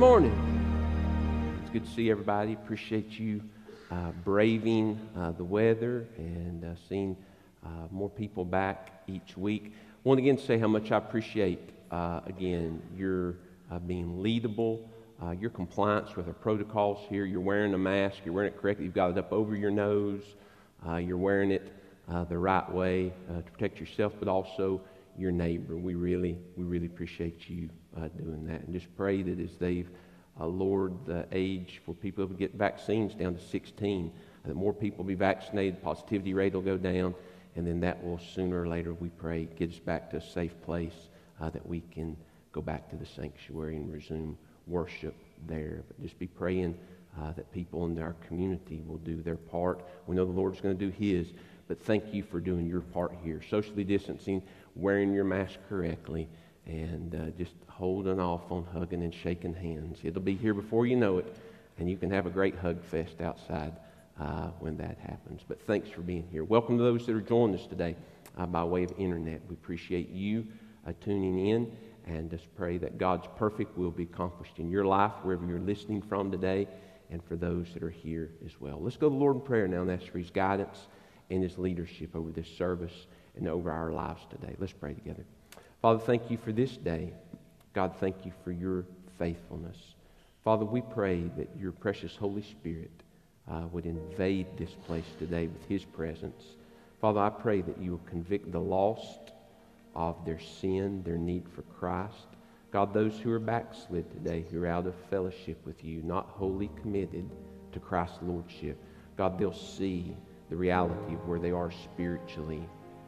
morning. It's good to see everybody. Appreciate you uh, braving uh, the weather and uh, seeing uh, more people back each week. Want to again say how much I appreciate, uh, again, your uh, being leadable, your compliance with our protocols here. You're wearing a mask, you're wearing it correctly, you've got it up over your nose, you're wearing it the right way to protect yourself, but also your neighbor. We really, we really appreciate you uh, doing that. And just pray that as they've uh, lowered the age for people to get vaccines down to 16, that more people be vaccinated, positivity rate will go down, and then that will sooner or later, we pray, get us back to a safe place uh, that we can go back to the sanctuary and resume worship there. But just be praying uh, that people in our community will do their part. We know the Lord's going to do His, but thank you for doing your part here. Socially distancing, wearing your mask correctly, and uh, just holding off on hugging and shaking hands. It'll be here before you know it, and you can have a great hug fest outside uh, when that happens. But thanks for being here. Welcome to those that are joining us today uh, by way of internet. We appreciate you uh, tuning in, and just pray that God's perfect will be accomplished in your life wherever you're listening from today, and for those that are here as well. Let's go to the Lord in prayer now and ask for His guidance and His leadership over this service and over our lives today. Let's pray together. Father, thank you for this day. God, thank you for your faithfulness. Father, we pray that your precious Holy Spirit uh, would invade this place today with his presence. Father, I pray that you will convict the lost of their sin, their need for Christ. God, those who are backslid today, who are out of fellowship with you, not wholly committed to Christ's Lordship, God, they'll see the reality of where they are spiritually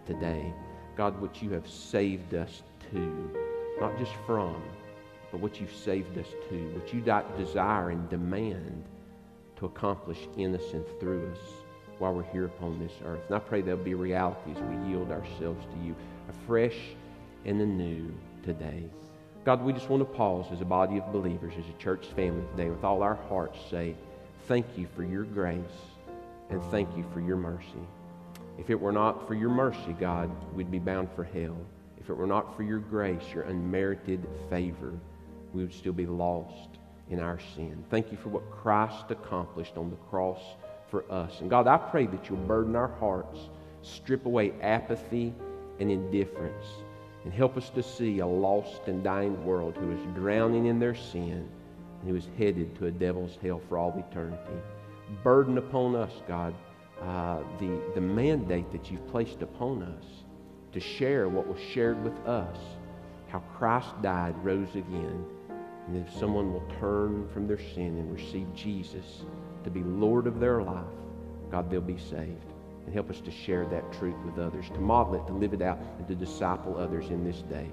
today. God, what you have saved us to, not just from, but what you've saved us to, what you desire and demand to accomplish in us and through us while we're here upon this earth. And I pray there'll be reality as we yield ourselves to you afresh and anew today. God, we just want to pause as a body of believers, as a church family today, with all our hearts, say, Thank you for your grace and thank you for your mercy. If it were not for your mercy, God, we'd be bound for hell. If it were not for your grace, your unmerited favor, we would still be lost in our sin. Thank you for what Christ accomplished on the cross for us. And God, I pray that you'll burden our hearts, strip away apathy and indifference, and help us to see a lost and dying world who is drowning in their sin and who is headed to a devil's hell for all eternity. Burden upon us, God uh, the, the mandate that you've placed upon us to share what was shared with us how Christ died, rose again, and if someone will turn from their sin and receive Jesus to be Lord of their life, God, they'll be saved. And help us to share that truth with others, to model it, to live it out, and to disciple others in this day.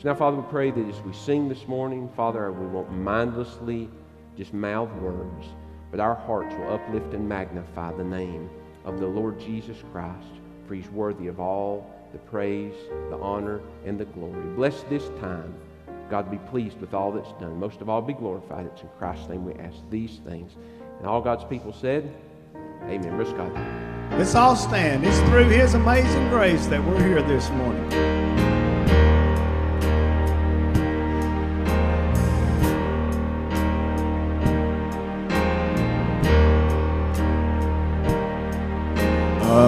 So now, Father, we pray that as we sing this morning, Father, we won't mindlessly just mouth words, but our hearts will uplift and magnify the name of the Lord Jesus Christ, for he's worthy of all the praise, the honor, and the glory. Bless this time. God be pleased with all that's done. Most of all, be glorified. It's in Christ's name we ask these things. And all God's people said, Amen. Risk God. Let's all stand. It's through His amazing grace that we're here this morning.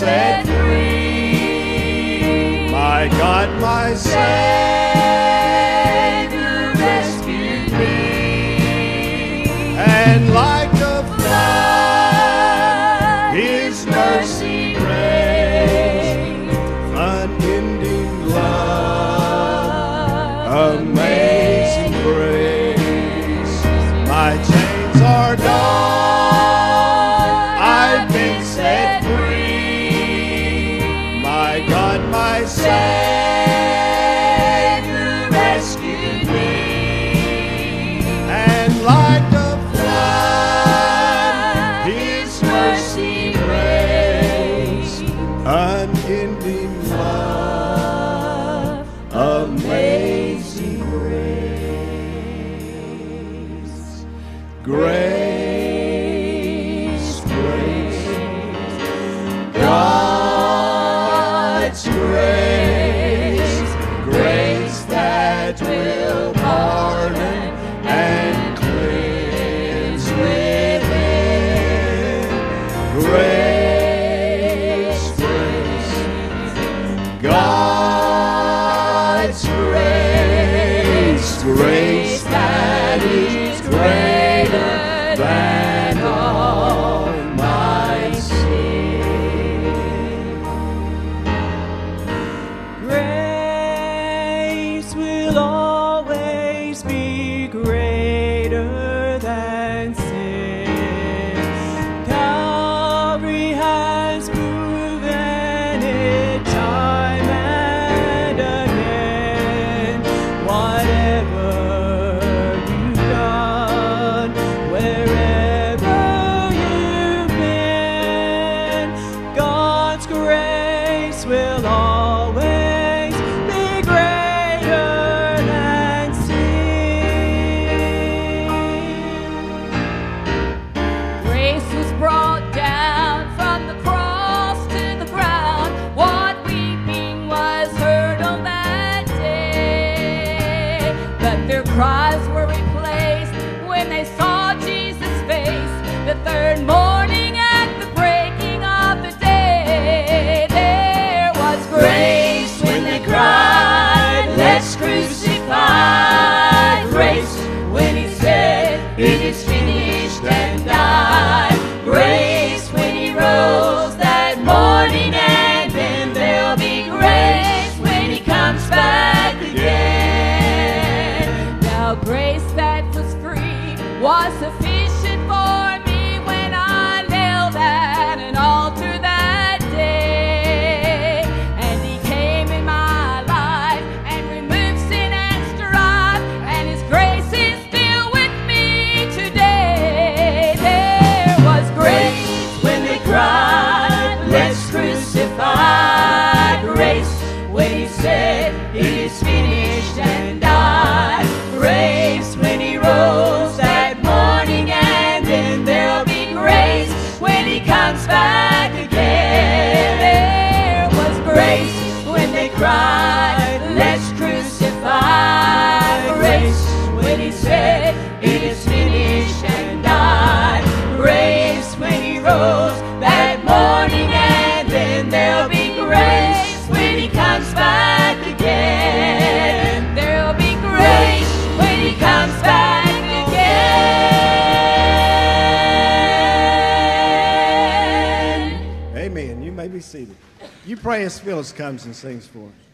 gone seated. You pray as Phyllis comes and sings for us.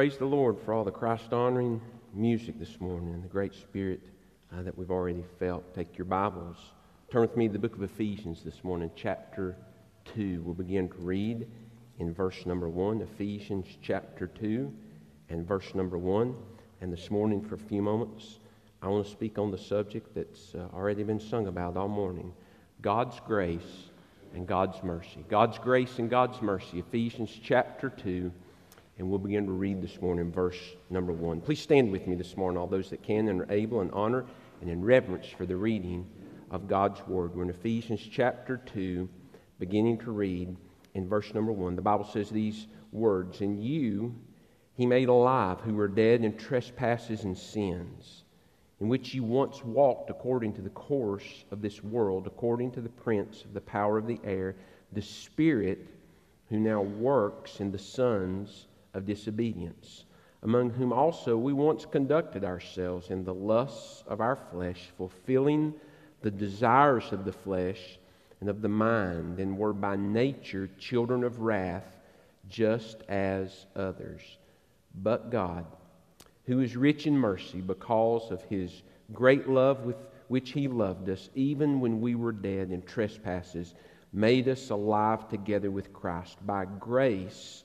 Praise the Lord for all the Christ honoring music this morning and the great spirit uh, that we've already felt. Take your Bibles. Turn with me to the book of Ephesians this morning, chapter 2. We'll begin to read in verse number 1, Ephesians chapter 2 and verse number 1. And this morning, for a few moments, I want to speak on the subject that's uh, already been sung about all morning God's grace and God's mercy. God's grace and God's mercy. Ephesians chapter 2. And we'll begin to read this morning, verse number 1. Please stand with me this morning, all those that can and are able, in honor and in reverence for the reading of God's Word. We're in Ephesians chapter 2, beginning to read in verse number 1. The Bible says these words And you he made alive who were dead in trespasses and sins, in which you once walked according to the course of this world, according to the prince of the power of the air, the Spirit who now works in the sons of disobedience, among whom also we once conducted ourselves in the lusts of our flesh, fulfilling the desires of the flesh and of the mind, and were by nature children of wrath, just as others. But God, who is rich in mercy because of his great love with which he loved us, even when we were dead in trespasses, made us alive together with Christ. By grace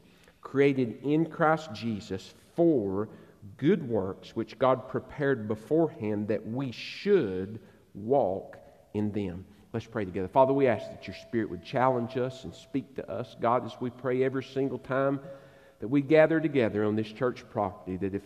created in Christ Jesus for good works, which God prepared beforehand that we should walk in them. Let's pray together. Father, we ask that your Spirit would challenge us and speak to us. God, as we pray every single time that we gather together on this church property, that if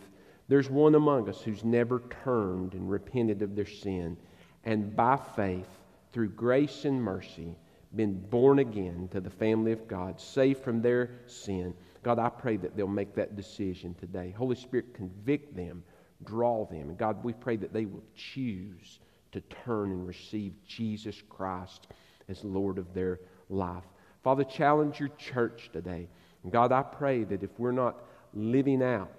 there's one among us who's never turned and repented of their sin, and by faith, through grace and mercy, been born again to the family of God, saved from their sin, God, I pray that they'll make that decision today. Holy Spirit, convict them, draw them. And God, we pray that they will choose to turn and receive Jesus Christ as Lord of their life. Father, challenge your church today. And God, I pray that if we're not living out,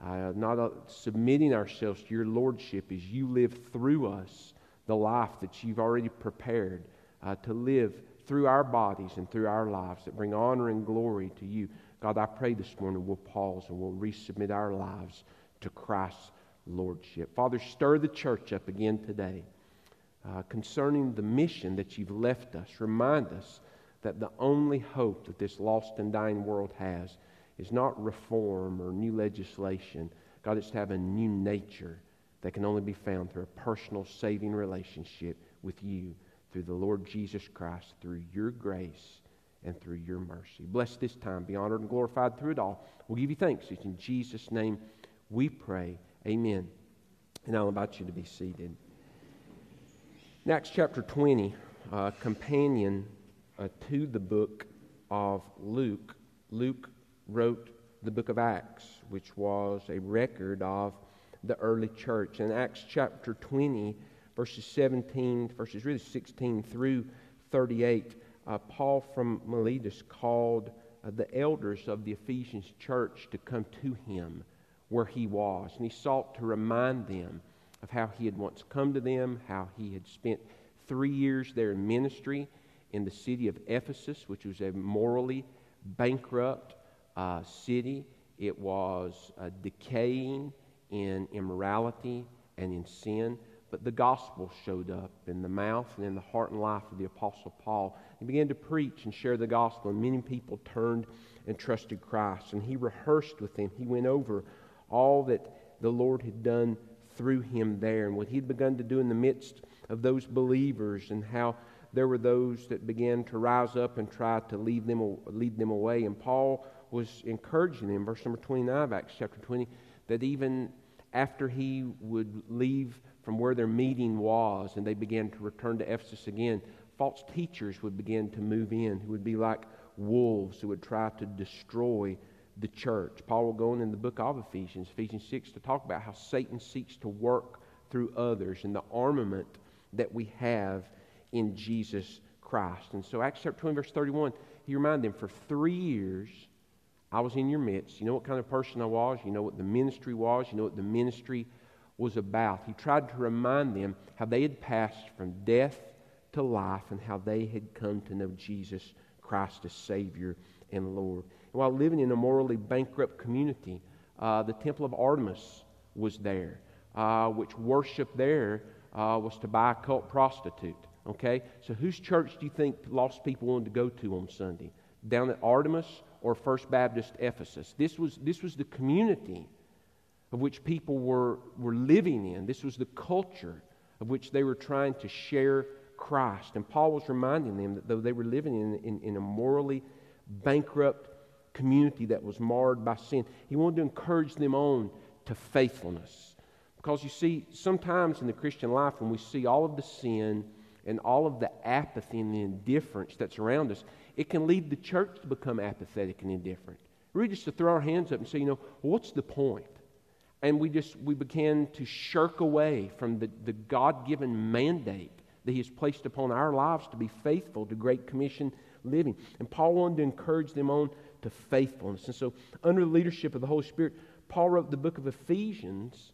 uh, not uh, submitting ourselves to your Lordship as you live through us, the life that you've already prepared uh, to live through our bodies and through our lives that bring honor and glory to you. God, I pray this morning we'll pause and we'll resubmit our lives to Christ's Lordship. Father, stir the church up again today. uh, concerning the mission that you've left us. Remind us that the only hope that this lost and dying world has is not reform or new legislation. God, it's to have a new nature that can only be found through a personal saving relationship with you through the Lord Jesus Christ, through your grace and through your mercy. Bless this time. Be honored and glorified through it all. We'll give you thanks. It's in Jesus' name we pray. Amen. And I'll invite you to be seated. Acts chapter 20, a companion uh, to the book of Luke, Luke wrote the book of Acts, which was a record of the early church. In Acts chapter 20, verses 17, verses really 16 through 38, uh, Paul from Miletus called uh, the elders of the Ephesians church to come to him where he was. And he sought to remind them of how he had once come to them, how he had spent three years there in ministry in the city of Ephesus, which was a morally bankrupt uh, city. It was uh, decaying in immorality and in sin. But the gospel showed up in the mouth and in the heart and life of the Apostle Paul. He began to preach and share the gospel, and many people turned and trusted Christ. And he rehearsed with them. He went over all that the Lord had done through him there and what he had begun to do in the midst of those believers and how there were those that began to rise up and try to lead them, lead them away. And Paul was encouraging them, verse number 29 of Acts chapter 20, that even after he would leave from where their meeting was and they began to return to Ephesus again, false teachers would begin to move in who would be like wolves who would try to destroy the church. Paul will go on in the book of Ephesians, Ephesians 6, to talk about how Satan seeks to work through others and the armament that we have in Jesus Christ. And so, Acts chapter 20, verse 31, he reminded them, For three years I was in your midst. You know what kind of person I was? You know what the ministry was? You know what the ministry was about. He tried to remind them how they had passed from death to life and how they had come to know Jesus Christ as Savior and Lord. And while living in a morally bankrupt community, uh, the temple of Artemis was there, uh, which worship there uh, was to buy a cult prostitute. Okay? So, whose church do you think lost people wanted to go to on Sunday? Down at Artemis or First Baptist Ephesus? This was, this was the community of which people were, were living in. This was the culture of which they were trying to share Christ. And Paul was reminding them that though they were living in, in, in a morally bankrupt community that was marred by sin, he wanted to encourage them on to faithfulness. Because you see, sometimes in the Christian life, when we see all of the sin and all of the apathy and the indifference that's around us, it can lead the church to become apathetic and indifferent. Really, just to throw our hands up and say, you know, what's the point? And we just we began to shirk away from the, the God given mandate that He has placed upon our lives to be faithful to Great Commission living. And Paul wanted to encourage them on to faithfulness. And so, under the leadership of the Holy Spirit, Paul wrote the book of Ephesians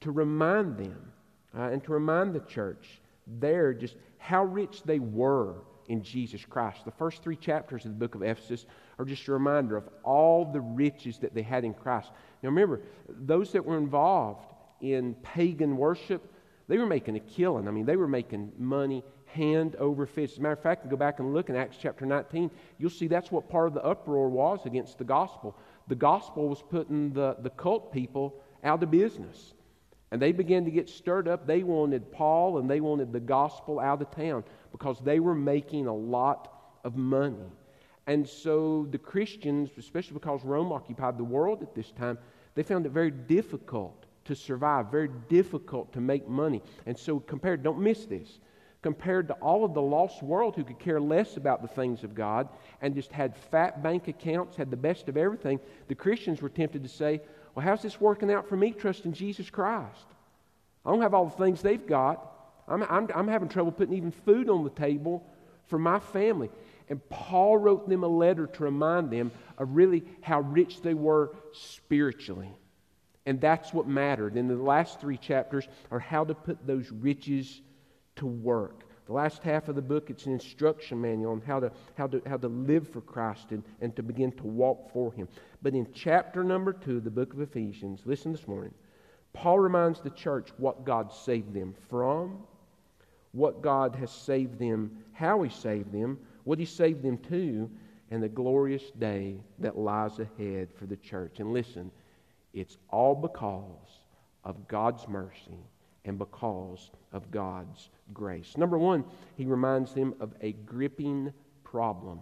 to remind them uh, and to remind the church there just how rich they were in Jesus Christ. The first three chapters of the book of Ephesus are just a reminder of all the riches that they had in Christ. Now remember, those that were involved in pagan worship, they were making a killing. I mean, they were making money hand over fist. As a matter of fact, you go back and look in Acts chapter 19, you'll see that's what part of the uproar was against the gospel. The gospel was putting the, the cult people out of business. And they began to get stirred up. They wanted Paul and they wanted the gospel out of town because they were making a lot of money. And so the Christians, especially because Rome occupied the world at this time, they found it very difficult to survive, very difficult to make money. And so, compared, don't miss this, compared to all of the lost world who could care less about the things of God and just had fat bank accounts, had the best of everything, the Christians were tempted to say, Well, how's this working out for me trusting Jesus Christ? I don't have all the things they've got. I'm, I'm, I'm having trouble putting even food on the table for my family. And Paul wrote them a letter to remind them of really how rich they were spiritually. And that's what mattered. And the last three chapters are how to put those riches to work. The last half of the book, it's an instruction manual on how to, how to, how to live for Christ and, and to begin to walk for Him. But in chapter number two, the book of Ephesians, listen this morning, Paul reminds the church what God saved them from, what God has saved them, how He saved them, what He saved them to, and the glorious day that lies ahead for the church. And listen, it's all because of God's mercy and because of God's grace. Number one, he reminds them of a gripping problem.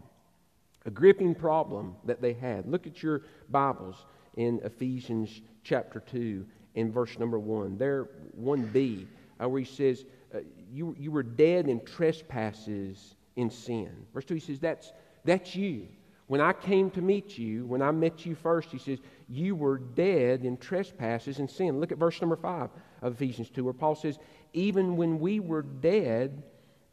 A gripping problem that they had. Look at your Bibles in Ephesians chapter 2 in verse number 1. There, 1b, uh, where he says, uh, you, you were dead in trespasses in sin. Verse 2, he says, That's, that's you. When I came to meet you, when I met you first, he says, You were dead in trespasses and sin. Look at verse number 5 of Ephesians 2, where Paul says, Even when we were dead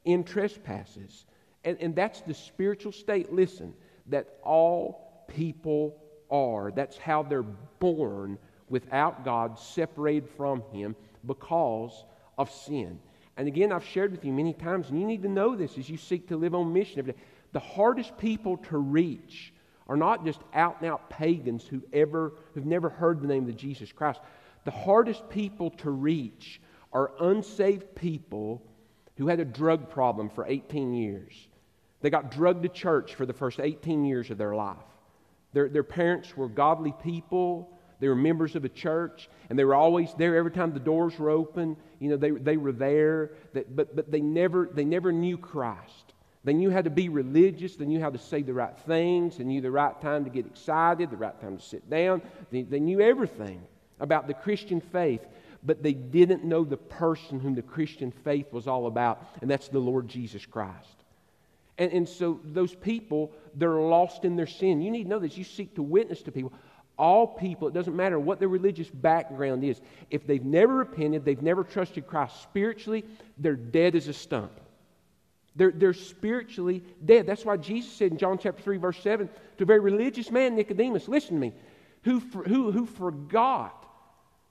in trespasses. And, and that's the spiritual state, listen, that all people are. That's how they're born without God, separated from Him because of sin. And again, I've shared with you many times, and you need to know this as you seek to live on mission every day. The hardest people to reach are not just out and out pagans who ever, who've never heard the name of Jesus Christ. The hardest people to reach are unsaved people who had a drug problem for 18 years. They got drugged to church for the first 18 years of their life. Their, their parents were godly people. They were members of a church, and they were always there every time the doors were open. You know, they, they were there, that, but, but they, never, they never knew Christ. They knew how to be religious. They knew how to say the right things. They knew the right time to get excited, the right time to sit down. They, they knew everything about the Christian faith, but they didn't know the person whom the Christian faith was all about, and that's the Lord Jesus Christ. And, and so those people, they're lost in their sin. You need to know this. You seek to witness to people. All people, it doesn't matter what their religious background is, if they've never repented, they've never trusted Christ spiritually, they're dead as a stump. They're, they're spiritually dead. That's why Jesus said in John chapter 3, verse 7, to a very religious man, Nicodemus, listen to me, who, who, who forgot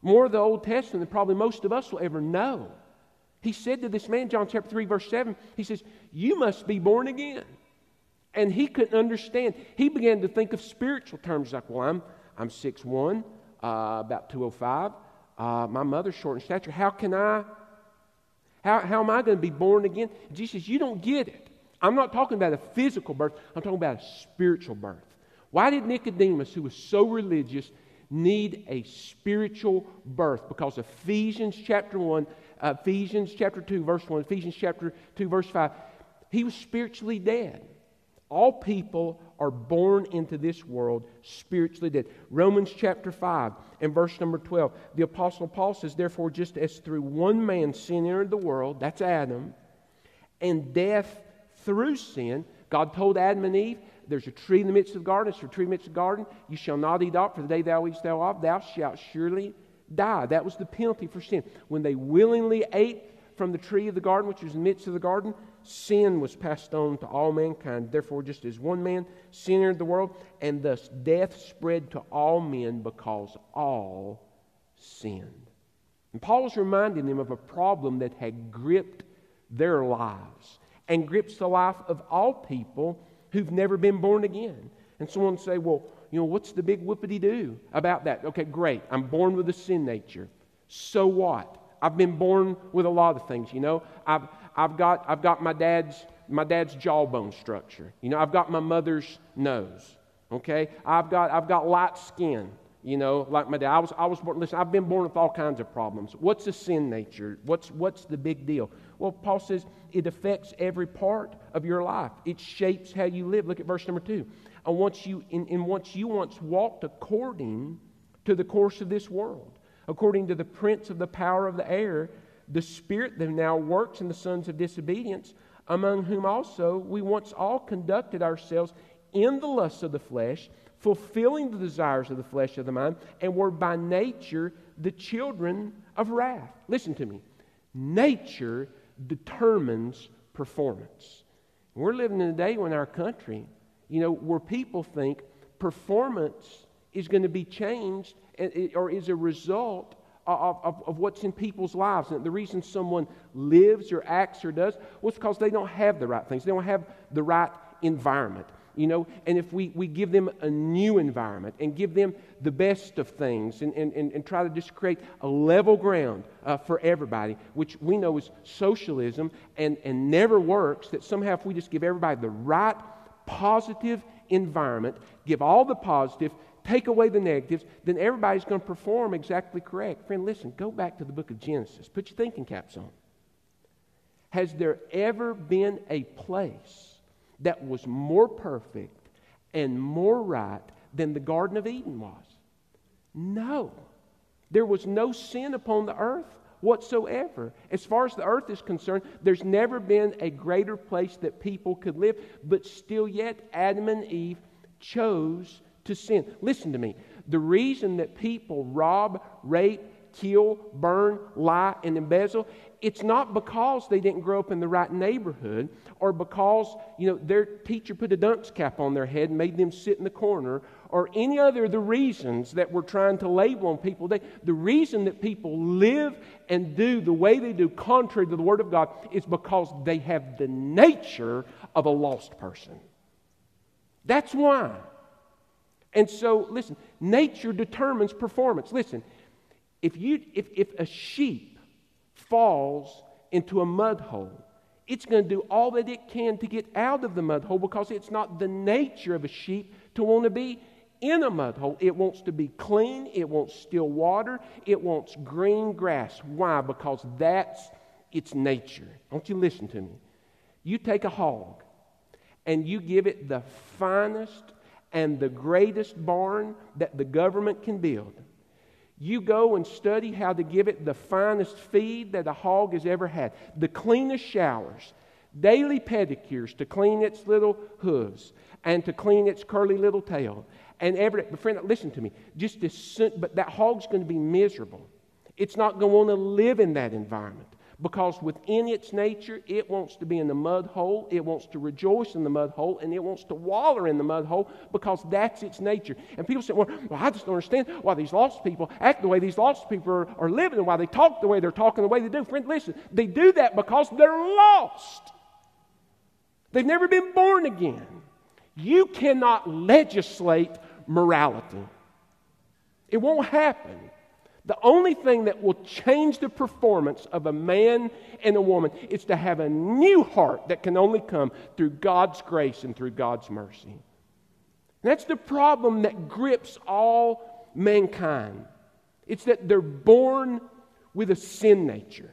more of the Old Testament than probably most of us will ever know. He said to this man, John chapter 3, verse 7, he says, You must be born again. And he couldn't understand. He began to think of spiritual terms like, Well, I'm, I'm 6'1, uh, about 205. Uh, my mother's short in stature. How can I how, how am I going to be born again? Jesus You don't get it. I'm not talking about a physical birth, I'm talking about a spiritual birth. Why did Nicodemus, who was so religious, need a spiritual birth? Because Ephesians chapter 1, uh, Ephesians chapter 2, verse 1, Ephesians chapter 2, verse 5, he was spiritually dead. All people are born into this world spiritually dead. Romans chapter 5 and verse number 12. The Apostle Paul says, Therefore, just as through one man sin entered the world, that's Adam, and death through sin, God told Adam and Eve, There's a tree in the midst of the garden, it's a tree in the midst of the garden. You shall not eat of, for the day thou eatest thereof, thou shalt surely die. That was the penalty for sin. When they willingly ate from the tree of the garden, which was in the midst of the garden, sin was passed on to all mankind. Therefore, just as one man sin entered the world, and thus death spread to all men because all sinned. And Paul is reminding them of a problem that had gripped their lives and grips the life of all people who've never been born again. And someone say, well, you know, what's the big whoopity do about that? Okay, great. I'm born with a sin nature. So what? I've been born with a lot of things, you know. I've, I've got, I've got my dad's, my dad's jawbone structure. You know, I've got my mother's nose. Okay? I've got, I've got light skin, you know, like my dad. I was, I was born, listen, I've been born with all kinds of problems. What's the sin nature? What's, what's the big deal? Well, Paul says it affects every part of your life. It shapes how you live. Look at verse number two. And once you, in, and once you once walked according to the course of this world, according to the prince of the power of the air, the Spirit that now works in the sons of disobedience, among whom also we once all conducted ourselves in the lusts of the flesh, fulfilling the desires of the flesh of the mind, and were by nature the children of wrath. Listen to me. Nature determines performance. We're living in a day when our country, you know, where people think performance is going to be changed or is a result of, of, of, what's in people's lives. And the reason someone lives or acts or does, it's because they don't have the right things. They don't have the right environment. You know, and if we, we give them a new environment and give them the best of things and, and, and, and try to just create a level ground uh, for everybody, which we know is socialism and, and never works, that somehow if we just give everybody the right positive environment, give all the positive, take away the negatives, then everybody's going to perform exactly correct. Friend, listen, go back to the book of Genesis. Put your thinking caps on. Has there ever been a place that was more perfect and more right than the Garden of Eden was? No. There was no sin upon the earth whatsoever. As far as the earth is concerned, there's never been a greater place that people could live, but still yet, Adam and Eve chose to sin. Listen to me. The reason that people rob, rape, kill, burn, lie, and embezzle, it's not because they didn't grow up in the right neighborhood or because, you know, their teacher put a dunce cap on their head and made them sit in the corner or any other of the reasons that we're trying to label on people. The reason that people live and do the way they do contrary to the Word of God is because they have the nature of a lost person. That's why. And so, listen, nature determines performance. Listen, if, you, if, if a sheep falls into a mud hole, it's going to do all that it can to get out of the mud hole because it's not the nature of a sheep to want to be in a mud hole. It wants to be clean, it wants still water, it wants green grass. Why? Because that's its nature. Don't you listen to me. You take a hog and you give it the finest and the greatest barn that the government can build. You go and study how to give it the finest feed that a hog has ever had, the cleanest showers, daily pedicures to clean its little hooves and to clean its curly little tail. And every, but friend, listen to me. Just as but that hog's going to be miserable. It's not going to want to live in that environment because within its nature, it wants to be in the mud hole, it wants to rejoice in the mud hole, and it wants to waller in the mud hole because that's its nature. And people say, well, well I just don't understand why these lost people act the way these lost people are, are living and why they talk the way they're talking, the way they do. Friend, listen, they do that because they're lost. They've never been born again. You cannot legislate morality. It won't happen. The only thing that will change the performance of a man and a woman is to have a new heart that can only come through God's grace and through God's mercy. That's the problem that grips all mankind. It's that they're born with a sin nature.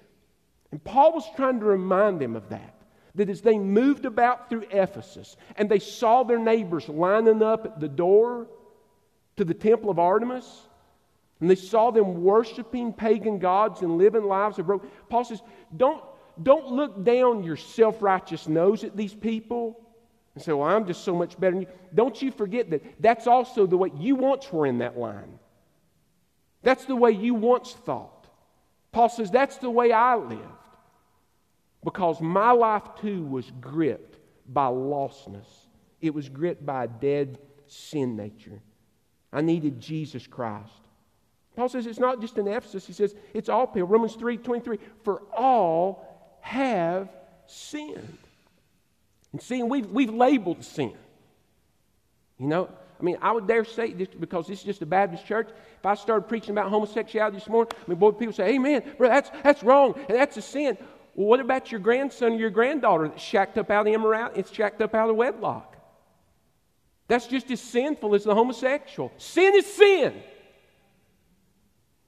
And Paul was trying to remind them of that. That as they moved about through Ephesus and they saw their neighbors lining up at the door to the temple of Artemis, and they saw them worshiping pagan gods and living lives of broke. Paul says, don't, don't look down your self righteous nose at these people and say, Well, I'm just so much better than you. Don't you forget that that's also the way you once were in that line. That's the way you once thought. Paul says, That's the way I lived. Because my life too was gripped by lostness, it was gripped by a dead sin nature. I needed Jesus Christ. Paul says it's not just in Ephesus, he says it's all people. Romans 3 23, for all have sinned. And sin, we've, we've labeled sin. You know, I mean, I would dare say, because this is just a Baptist church, if I started preaching about homosexuality this morning, I mean, boy, people say, Amen, bro, that's, that's wrong, and that's a sin. Well, what about your grandson or your granddaughter that's shacked up out of immorality? It's shacked up out of wedlock. That's just as sinful as the homosexual. Sin is sin.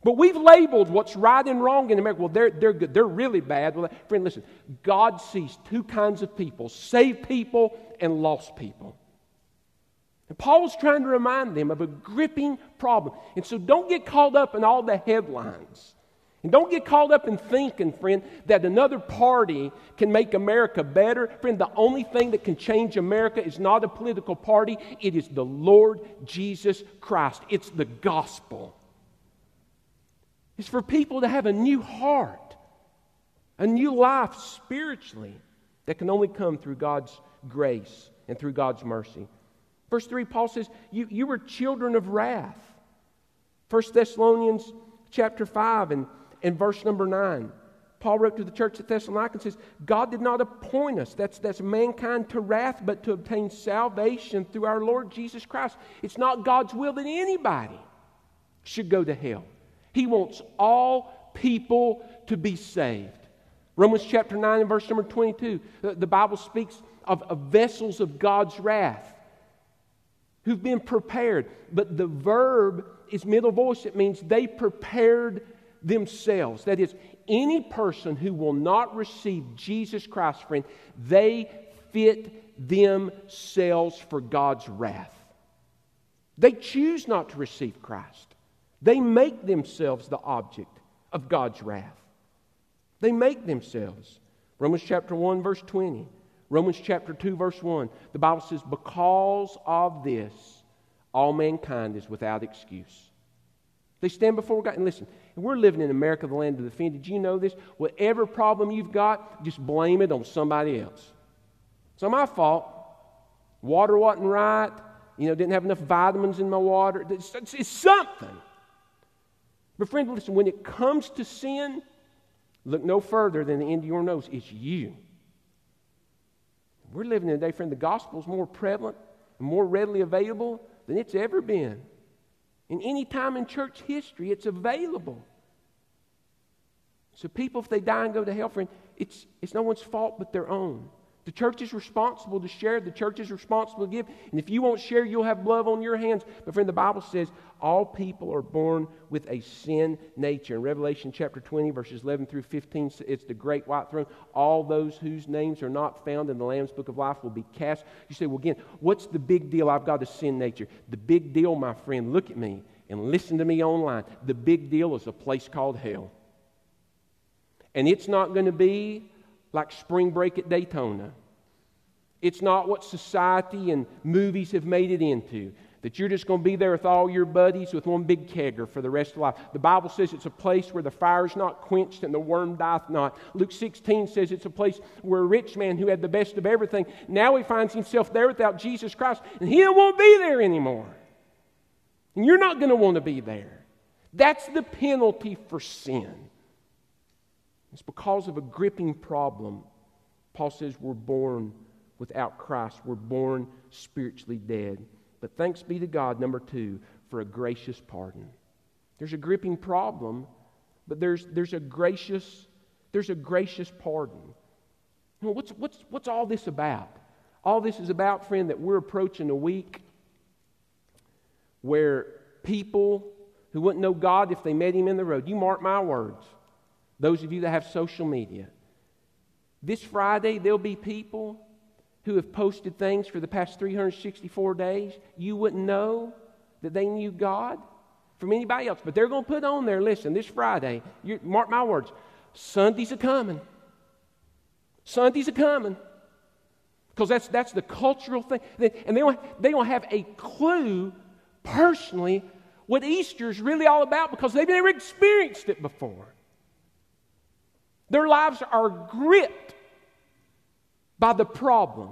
But we've labeled what's right and wrong in America. Well, they're, they're good. They're really bad. Well, friend, listen. God sees two kinds of people saved people and lost people. And Paul was trying to remind them of a gripping problem. And so don't get caught up in all the headlines. And don't get caught up in thinking, friend, that another party can make America better. Friend, the only thing that can change America is not a political party, it is the Lord Jesus Christ. It's the gospel is for people to have a new heart, a new life spiritually that can only come through God's grace and through God's mercy. Verse 3, Paul says, You, you were children of wrath. 1 Thessalonians chapter 5 and, and verse number 9. Paul wrote to the church at Thessalonica and says, God did not appoint us, that's, that's mankind to wrath, but to obtain salvation through our Lord Jesus Christ. It's not God's will that anybody should go to hell. He wants all people to be saved. Romans chapter 9 and verse number 22, the, the Bible speaks of, of vessels of God's wrath who've been prepared. But the verb is middle voice. It means they prepared themselves. That is, any person who will not receive Jesus Christ, friend, they fit themselves for God's wrath. They choose not to receive Christ. They make themselves the object of God's wrath. They make themselves. Romans chapter 1, verse 20. Romans chapter 2, verse 1. The Bible says, Because of this, all mankind is without excuse. They stand before God. And listen, we're living in America, the land of the free. Did you know this? Whatever problem you've got, just blame it on somebody else. It's not my fault. Water wasn't right. You know, didn't have enough vitamins in my water. It's, it's something. But, friend, listen, when it comes to sin, look no further than the end of your nose. It's you. We're living in a day, friend, the gospel is more prevalent and more readily available than it's ever been. In any time in church history, it's available. So people, if they die and go to hell, friend, it's, it's no one's fault but their own. The church is responsible to share. The church is responsible to give. And if you won't share, you'll have blood on your hands. But friend, the Bible says all people are born with a sin nature. In Revelation chapter 20, verses 11 through 15, it's the great white throne. All those whose names are not found in the Lamb's book of life will be cast. You say, well, again, what's the big deal? I've got a sin nature. The big deal, my friend, look at me and listen to me online. The big deal is a place called hell. And it's not going to be like spring break at Daytona. It's not what society and movies have made it into. That you're just going to be there with all your buddies with one big kegger for the rest of life. The Bible says it's a place where the fire is not quenched and the worm dieth not. Luke 16 says it's a place where a rich man who had the best of everything, now he finds himself there without Jesus Christ, and he won't be there anymore. And you're not going to want to be there. That's the penalty for sin. It's because of a gripping problem. Paul says we're born without Christ. We're born spiritually dead. But thanks be to God, number two, for a gracious pardon. There's a gripping problem, but there's, there's, a, gracious, there's a gracious pardon. What's, what's, what's all this about? All this is about, friend, that we're approaching a week where people who wouldn't know God if they met Him in the road, you mark my words, those of you that have social media. This Friday, there'll be people who have posted things for the past 364 days. You wouldn't know that they knew God from anybody else. But they're going to put on there, listen, this Friday, mark my words, Sundays are coming. Sundays are coming. Because that's, that's the cultural thing. And they don't, they don't have a clue personally what Easter is really all about because they've never experienced it before. Their lives are gripped by the problem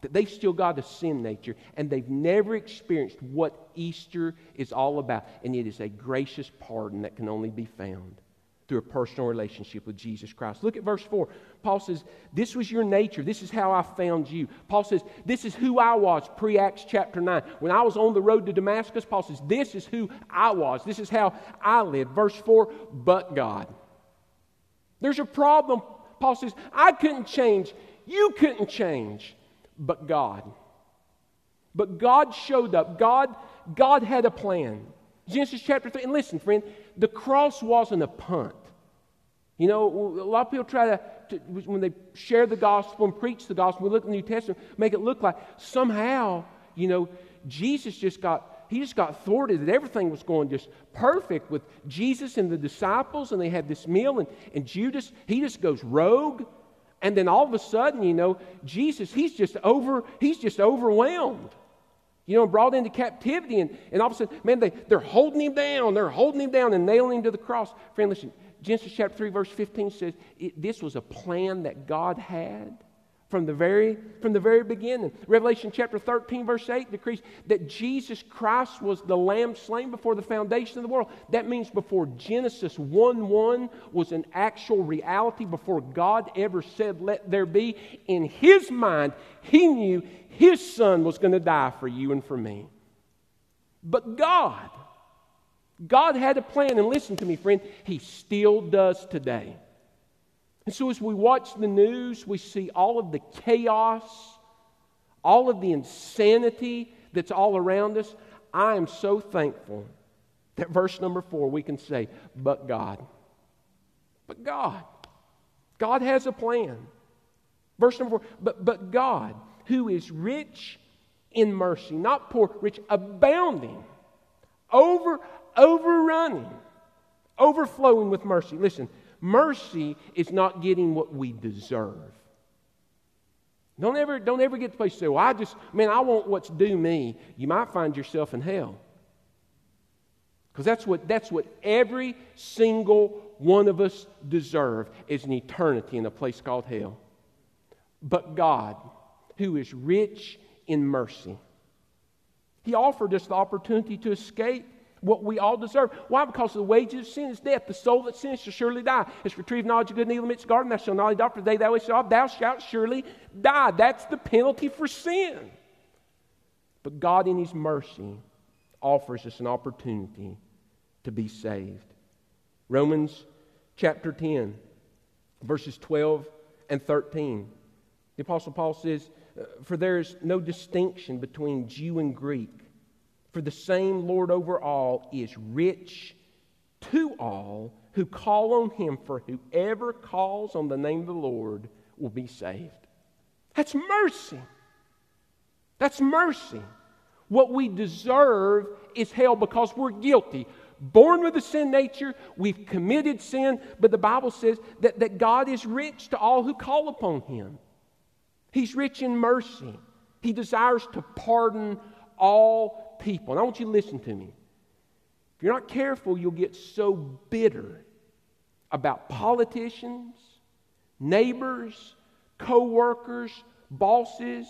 that they've still got a sin nature and they've never experienced what Easter is all about. And it is a gracious pardon that can only be found through a personal relationship with Jesus Christ. Look at verse 4. Paul says, This was your nature. This is how I found you. Paul says, This is who I was pre Acts chapter 9. When I was on the road to Damascus, Paul says, This is who I was. This is how I lived. Verse 4, but God. There's a problem. Paul says, I couldn't change. You couldn't change. But God. But God showed up. God, God had a plan. Genesis chapter 3. And listen, friend, the cross wasn't a punt. You know, a lot of people try to, to, when they share the gospel and preach the gospel, we look at the New Testament, make it look like somehow, you know, Jesus just got, he just got thwarted, that everything was going just perfect with Jesus and the disciples, and they had this meal, and, and Judas, he just goes rogue. And then all of a sudden, you know, Jesus, he's just over, he's just overwhelmed you know, brought into captivity. And, and all of a sudden, man, they, they're holding him down. They're holding him down and nailing him to the cross. Friend, listen, Genesis chapter 3, verse 15 says it, this was a plan that God had from the very from the very beginning. Revelation chapter 13 verse 8 decrees that Jesus Christ was the lamb slain before the foundation of the world. That means before Genesis 1 1 was an actual reality before God ever said let there be in his mind he knew his son was going to die for you and for me. But God God had a plan and listen to me friend, he still does today. And so, as we watch the news, we see all of the chaos, all of the insanity that's all around us. I am so thankful that verse number four, we can say, but God. But God. God has a plan. Verse number four, but, but God, who is rich in mercy, not poor, rich, abounding, over, overrunning, overflowing with mercy. Listen, Mercy is not getting what we deserve. Don't ever, don't ever get to the place to say, well, I just, man, I want what's due me. You might find yourself in hell. Because that's what, that's what every single one of us deserve is an eternity in a place called hell. But God, who is rich in mercy, He offered us the opportunity to escape what we all deserve. Why? Because the wages of sin is death. The soul that sins shall surely die. It's retrieved knowledge of good and evil amidst garden. Thou shalt not die for the day thou shalt thou shalt surely die. That's the penalty for sin. But God, in His mercy, offers us an opportunity to be saved. Romans chapter 10, verses 12 and 13. The Apostle Paul says, uh, For there is no distinction between Jew and Greek for the same Lord over all is rich to all who call on him, for whoever calls on the name of the Lord will be saved. That's mercy. That's mercy. What we deserve is hell because we're guilty. Born with a sin nature, we've committed sin, but the Bible says that, that God is rich to all who call upon him. He's rich in mercy. He desires to pardon all people, and I want you to listen to me. If you're not careful, you'll get so bitter about politicians, neighbors, co workers, bosses,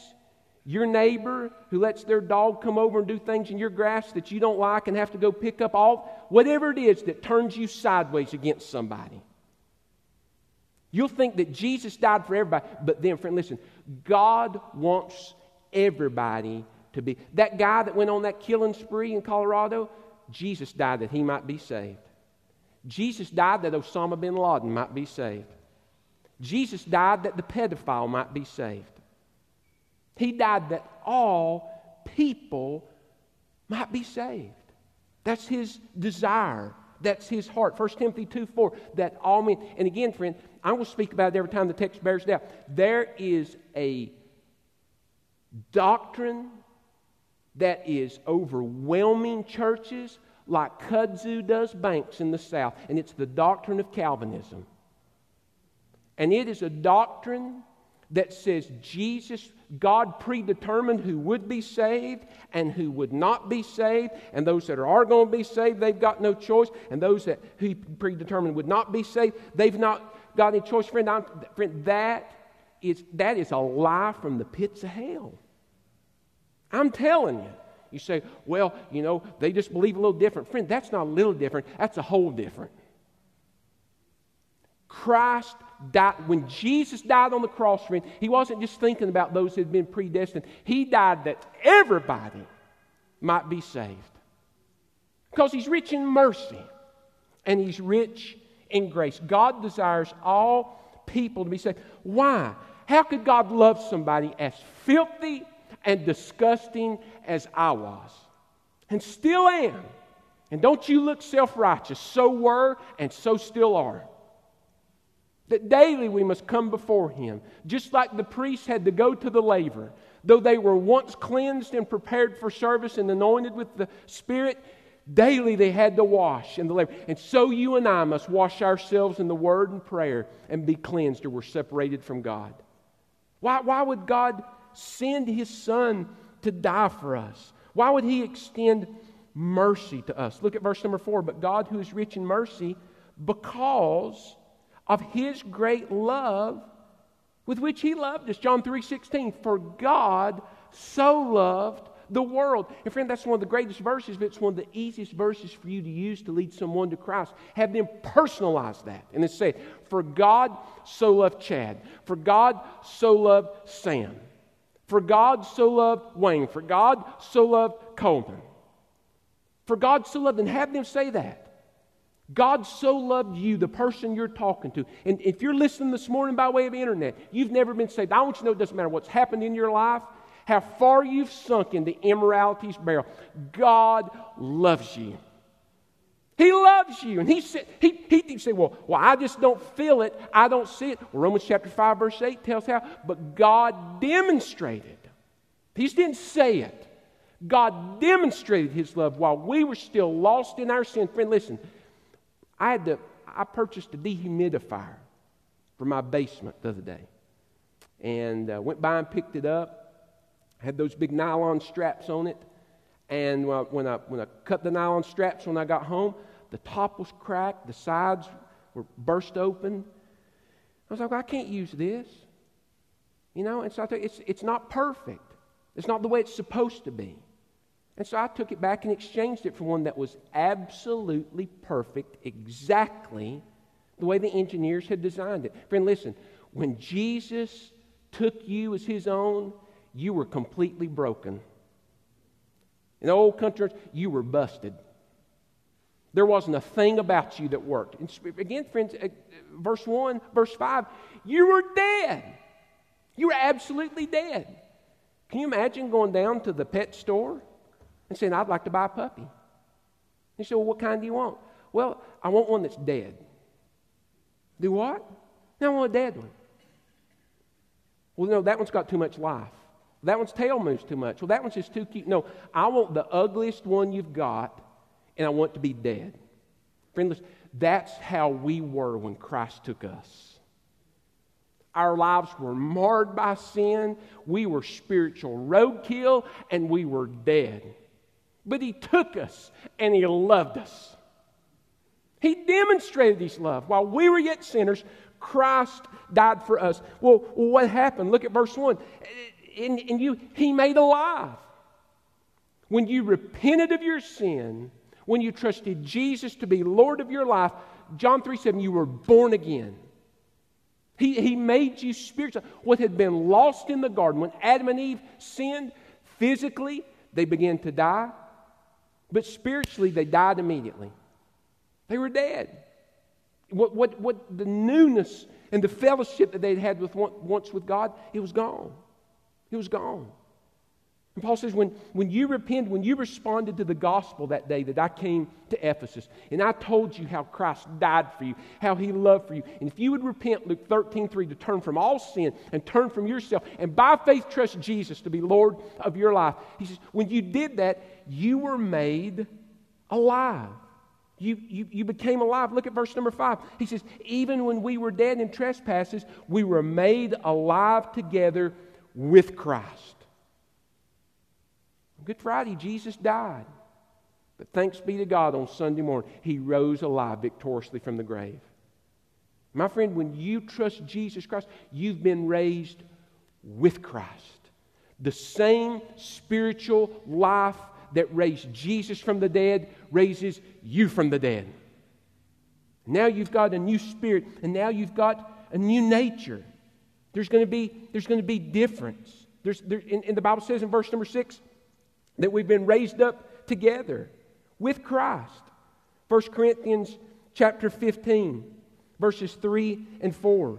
your neighbor who lets their dog come over and do things in your grass that you don't like and have to go pick up all, whatever it is that turns you sideways against somebody. You'll think that Jesus died for everybody, but then, friend, listen, God wants everybody to be. That guy that went on that killing spree in Colorado, Jesus died that he might be saved. Jesus died that Osama bin Laden might be saved. Jesus died that the pedophile might be saved. He died that all people might be saved. That's his desire. That's his heart. 1 Timothy 2 4, that all men, and again, friend, I will speak about it every time the text bears out. There is a doctrine that is overwhelming churches like kudzu does banks in the South, and it's the doctrine of Calvinism. And it is a doctrine that says Jesus, God predetermined who would be saved and who would not be saved, and those that are going to be saved, they've got no choice, and those that He predetermined would not be saved, they've not got any choice. Friend, I'm, friend that, is, that is a lie from the pits of hell. I'm telling you. You say, well, you know, they just believe a little different. Friend, that's not a little different, that's a whole different. Christ died, when Jesus died on the cross, friend, he wasn't just thinking about those who had been predestined. He died that everybody might be saved. Because he's rich in mercy and he's rich in grace. God desires all people to be saved. Why? How could God love somebody as filthy and disgusting as I was, and still am. And don't you look self righteous, so were and so still are. That daily we must come before Him, just like the priests had to go to the laver. Though they were once cleansed and prepared for service and anointed with the Spirit, daily they had to wash in the laver. And so you and I must wash ourselves in the Word and prayer and be cleansed, or we're separated from God. Why, why would God send his son to die for us? Why would he extend mercy to us? Look at verse number four. But God, who is rich in mercy, because of his great love with which he loved us. John 3:16, for God so loved the world. And friend, that's one of the greatest verses, but it's one of the easiest verses for you to use to lead someone to Christ. Have them personalize that. And then say, For God so loved Chad. For God so loved Sam. For God so loved Wayne. For God so loved Coleman. For God so loved, and have them say that. God so loved you, the person you're talking to. And if you're listening this morning by way of internet, you've never been saved. I want you to know it doesn't matter what's happened in your life, how far you've sunk into immorality's barrel. God loves you. He loves you. And he said, he, he, he well, well, I just don't feel it. I don't see it. Romans chapter 5, verse 8 tells how, but God demonstrated. He didn't say it. God demonstrated his love while we were still lost in our sin. Friend, listen, I had to, I purchased a dehumidifier for my basement the other day. And uh, went by and picked it up. Had those big nylon straps on it. And when I, when I, when I cut the nylon straps when I got home, the top was cracked, the sides were burst open. I was like, I can't use this. You know, and so I thought, it's, it's not perfect. It's not the way it's supposed to be. And so I took it back and exchanged it for one that was absolutely perfect, exactly the way the engineers had designed it. Friend, listen, when Jesus took you as his own, you were completely broken. In the old country, you were busted. There wasn't a thing about you that worked. And again, friends, uh, verse 1, verse 5, you were dead. You were absolutely dead. Can you imagine going down to the pet store and saying, I'd like to buy a puppy. He said, Well, what kind do you want? Well, I want one that's dead. Do what? No, I want a dead one. Well, no, that one's got too much life. That one's tail moves too much. Well, that one's just too cute. No, I want the ugliest one you've got, and I want to be dead. Friendless, that's how we were when Christ took us. Our lives were marred by sin. We were spiritual roadkill, and we were dead. But He took us and He loved us. He demonstrated His love. While we were yet sinners, Christ died for us. Well, what happened? Look at verse 1. And, and you, He made alive. When you repented of your sin, when you trusted Jesus to be Lord of your life, John 3 7, you were born again. He, he made you spiritual. What had been lost in the garden, when Adam and Eve sinned, physically, they began to die. But spiritually, they died immediately. They were dead. What, what, what the newness and the fellowship that they'd had with once with God, it was gone. It was gone. And Paul says, when, when you repent, when you responded to the gospel that day that I came to Ephesus, and I told you how Christ died for you, how he loved for you, and if you would repent, Luke 13, 3, to turn from all sin and turn from yourself, and by faith trust Jesus to be Lord of your life, he says, when you did that, you were made alive. You, you, you became alive. Look at verse number five. He says, Even when we were dead in trespasses, we were made alive together with Christ. Good Friday, Jesus died. But thanks be to God on Sunday morning, he rose alive victoriously from the grave. My friend, when you trust Jesus Christ, you've been raised with Christ. The same spiritual life that raised Jesus from the dead raises you from the dead. Now you've got a new spirit, and now you've got a new nature. There's going to be, there's going to be difference. There's, there, and, and the Bible says in verse number six, that we've been raised up together with Christ. 1 Corinthians chapter 15, verses 3 and 4.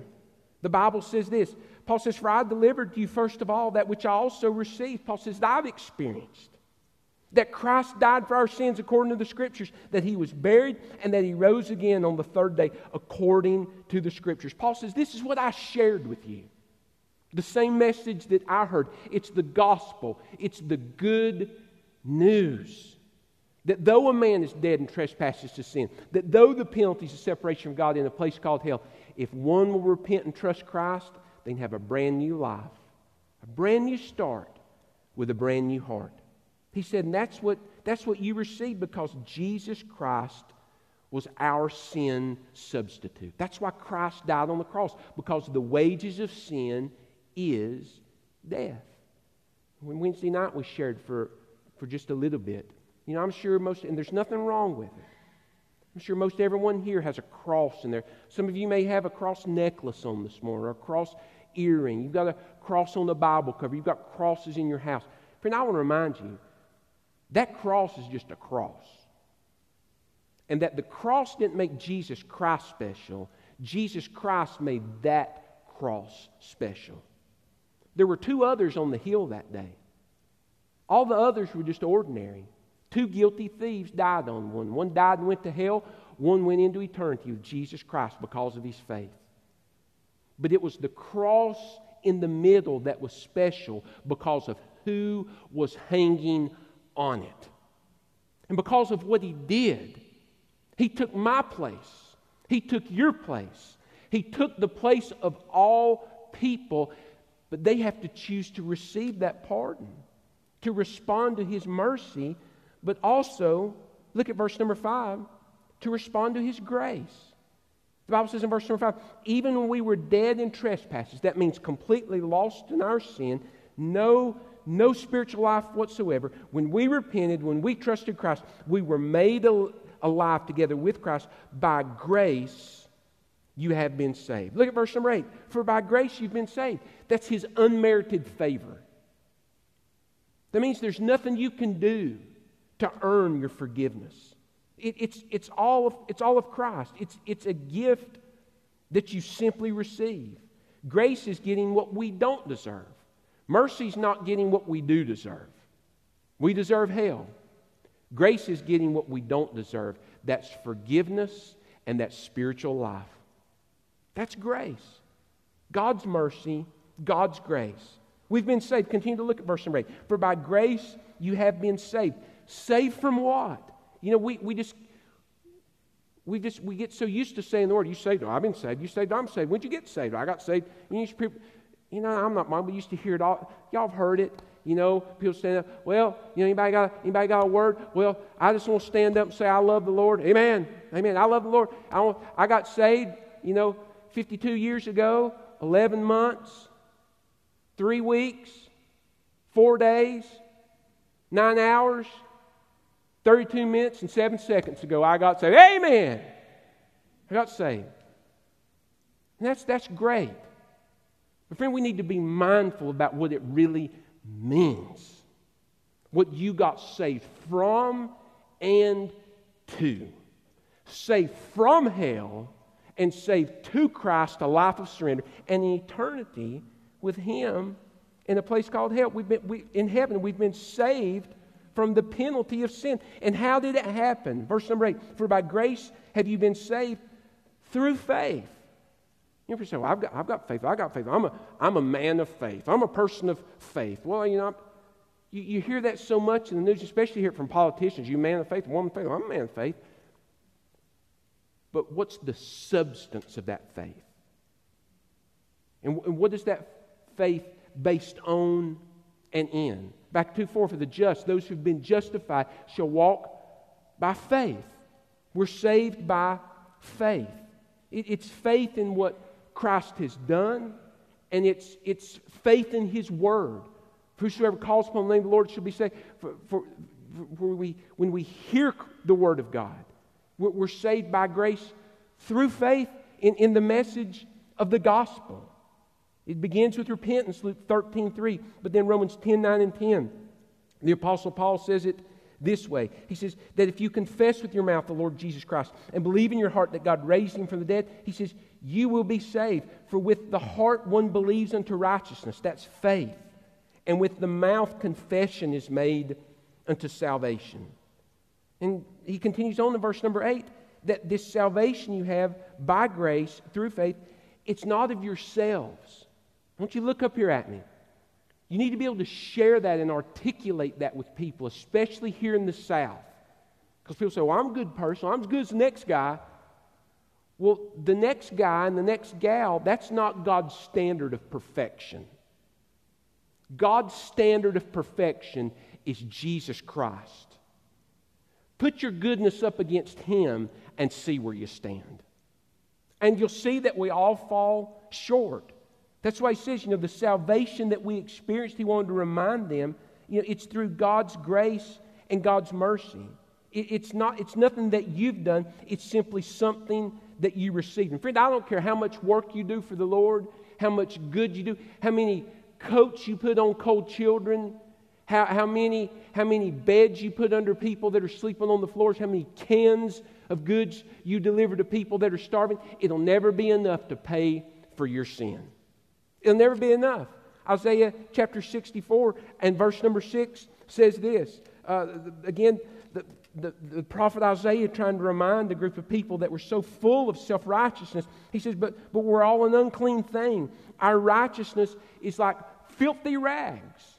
The Bible says this Paul says, For I delivered to you first of all that which I also received. Paul says, I've experienced that Christ died for our sins according to the Scriptures, that he was buried, and that he rose again on the third day according to the Scriptures. Paul says, This is what I shared with you. The same message that I heard. It's the gospel, it's the good news. That though a man is dead and trespasses to sin, that though the penalties of separation from God in a place called hell, if one will repent and trust Christ, they can have a brand new life, a brand new start with a brand new heart. He said, and that's what, that's what you receive because Jesus Christ was our sin substitute. That's why Christ died on the cross, because the wages of sin is death. When Wednesday night we shared for, for just a little bit. You know, I'm sure most, and there's nothing wrong with it. I'm sure most everyone here has a cross in there. Some of you may have a cross necklace on this morning, or a cross earring. You've got a cross on the Bible cover. You've got crosses in your house. Friend, I want to remind you that cross is just a cross. And that the cross didn't make Jesus Christ special, Jesus Christ made that cross special. There were two others on the hill that day. All the others were just ordinary. Two guilty thieves died on one. One died and went to hell, one went into eternity with Jesus Christ because of his faith. But it was the cross in the middle that was special because of who was hanging on it. And because of what he did, he took my place, he took your place, he took the place of all people, but they have to choose to receive that pardon, to respond to his mercy, but also, look at verse number five, to respond to his grace. The Bible says in verse number five, even when we were dead in trespasses, that means completely lost in our sin, no, no spiritual life whatsoever. When we repented, when we trusted Christ, we were made al- alive together with Christ. By grace, you have been saved. Look at verse number eight. For by grace you've been saved. That's his unmerited favor. That means there's nothing you can do to earn your forgiveness. It, it's, it's, all of, it's all of Christ. It's, it's a gift that you simply receive. Grace is getting what we don't deserve. Mercy is not getting what we do deserve. We deserve hell. Grace is getting what we don't deserve. That's forgiveness and that spiritual life. That's grace. God's mercy, God's grace. We've been saved. Continue to look at verse number 8. For by grace you have been saved. Saved from what? You know, we, we just we just we get so used to saying the word, you saved, oh, I've been saved, you saved, I'm saved. When'd you get saved? I got saved. You, people, you know, I'm not mom, we used to hear it all. Y'all have heard it. You know, people stand up. Well, you know, anybody got anybody got a word? Well, I just want to stand up and say I love the Lord. Amen. Amen. I love the Lord. I, want, I got saved, you know, 52 years ago, 11 months, three weeks, four days, nine hours, 32 minutes and 7 seconds ago, I got saved. Amen. I got saved. And that's, that's great. But, friend, we need to be mindful about what it really means. What you got saved from and to. Saved from hell and saved to Christ, a life of surrender, and an eternity with Him in a place called hell. We've been, we, in heaven, we've been saved from the penalty of sin. And how did it happen? Verse number eight For by grace have you been saved through faith. You ever say, Well, I've got, I've got faith. I got faith. I'm a, I'm a man of faith. I'm a person of faith. Well, you know, you, you hear that so much in the news, especially here from politicians. You man of faith, woman of faith. I'm a man of faith. But what's the substance of that faith? And, and what is that faith based on and in? Habakkuk 2 4 for the just, those who've been justified shall walk by faith. We're saved by faith. It, it's faith in what Christ has done, and it's, it's faith in His word. Whosoever calls upon the name of the Lord shall be saved. For, for, for we, when we hear the word of God, we're, saved by grace through faith in, in the message of the gospel. It begins with repentance, Luke 13, 3, but then Romans 10, 9, and 10. The Apostle Paul says it this way He says that if you confess with your mouth the Lord Jesus Christ and believe in your heart that God raised him from the dead, he says, you will be saved. For with the heart one believes unto righteousness, that's faith, and with the mouth confession is made unto salvation. And he continues on in verse number 8 that this salvation you have by grace through faith, it's not of yourselves. Don't you look up here at me. You need to be able to share that and articulate that with people, especially here in the South. Because people say, well, I'm a good person. I'm as good as the next guy. Well, the next guy and the next gal, that's not God's standard of perfection. God's standard of perfection is Jesus Christ. Put your goodness up against Him and see where you stand. And you'll see that we all fall short. That's why He says, you know, the salvation that we experienced, He wanted to remind them, you know, it's through God's grace and God's mercy. It, it's, not, it's nothing that you've done, it's simply something that you received. And friend, I don't care how much work you do for the Lord, how much good you do, how many coats you put on cold children, how, how, many, how many beds you put under people that are sleeping on the floors, how many cans of goods you deliver to people that are starving. It'll never be enough to pay for your sin. It'll never be enough. Isaiah chapter 64 and verse number 6 says this. Uh, again, the, the, the prophet Isaiah trying to remind the group of people that were so full of self righteousness. He says, but, but we're all an unclean thing. Our righteousness is like filthy rags.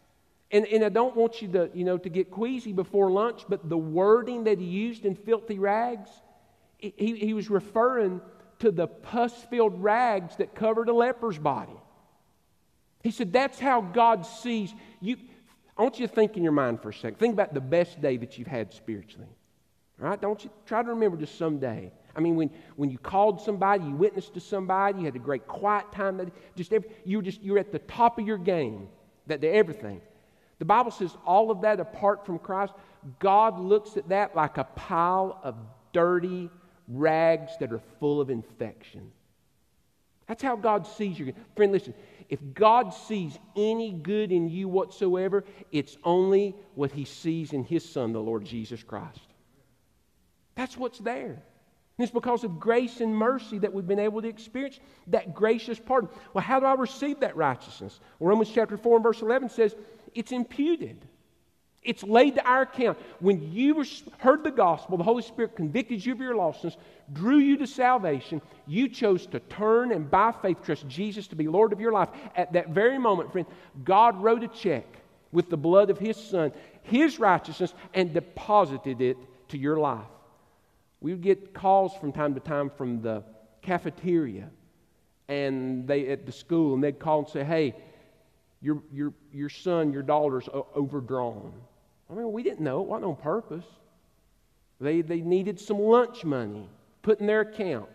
And, and I don't want you to, you know, to get queasy before lunch, but the wording that he used in filthy rags, he, he was referring to the pus filled rags that covered a leper's body. He said, That's how God sees you. I want you to think in your mind for a second. Think about the best day that you've had spiritually. All right? Don't you try to remember just some day. I mean, when, when you called somebody, you witnessed to somebody, you had a great quiet time. That just every, you were just you were at the top of your game. That everything. The Bible says all of that apart from Christ, God looks at that like a pile of dirty rags that are full of infection. That's how God sees you. Friend, listen, if God sees any good in you whatsoever, it's only what he sees in his Son, the Lord Jesus Christ. That's what's there. And it's because of grace and mercy that we've been able to experience that gracious pardon. Well, how do I receive that righteousness? Well, Romans chapter 4 and verse 11 says, it's imputed. It's laid to our account. When you heard the gospel, the Holy Spirit convicted you of your lostness, drew you to salvation. You chose to turn and by faith trust Jesus to be Lord of your life. At that very moment, friend, God wrote a check with the blood of His Son, His righteousness, and deposited it to your life. We would get calls from time to time from the cafeteria and they at the school, and they'd call and say, Hey, your, your, your son, your daughter's overdrawn. I mean, we didn't know. It wasn't on purpose. They, they needed some lunch money put in their account.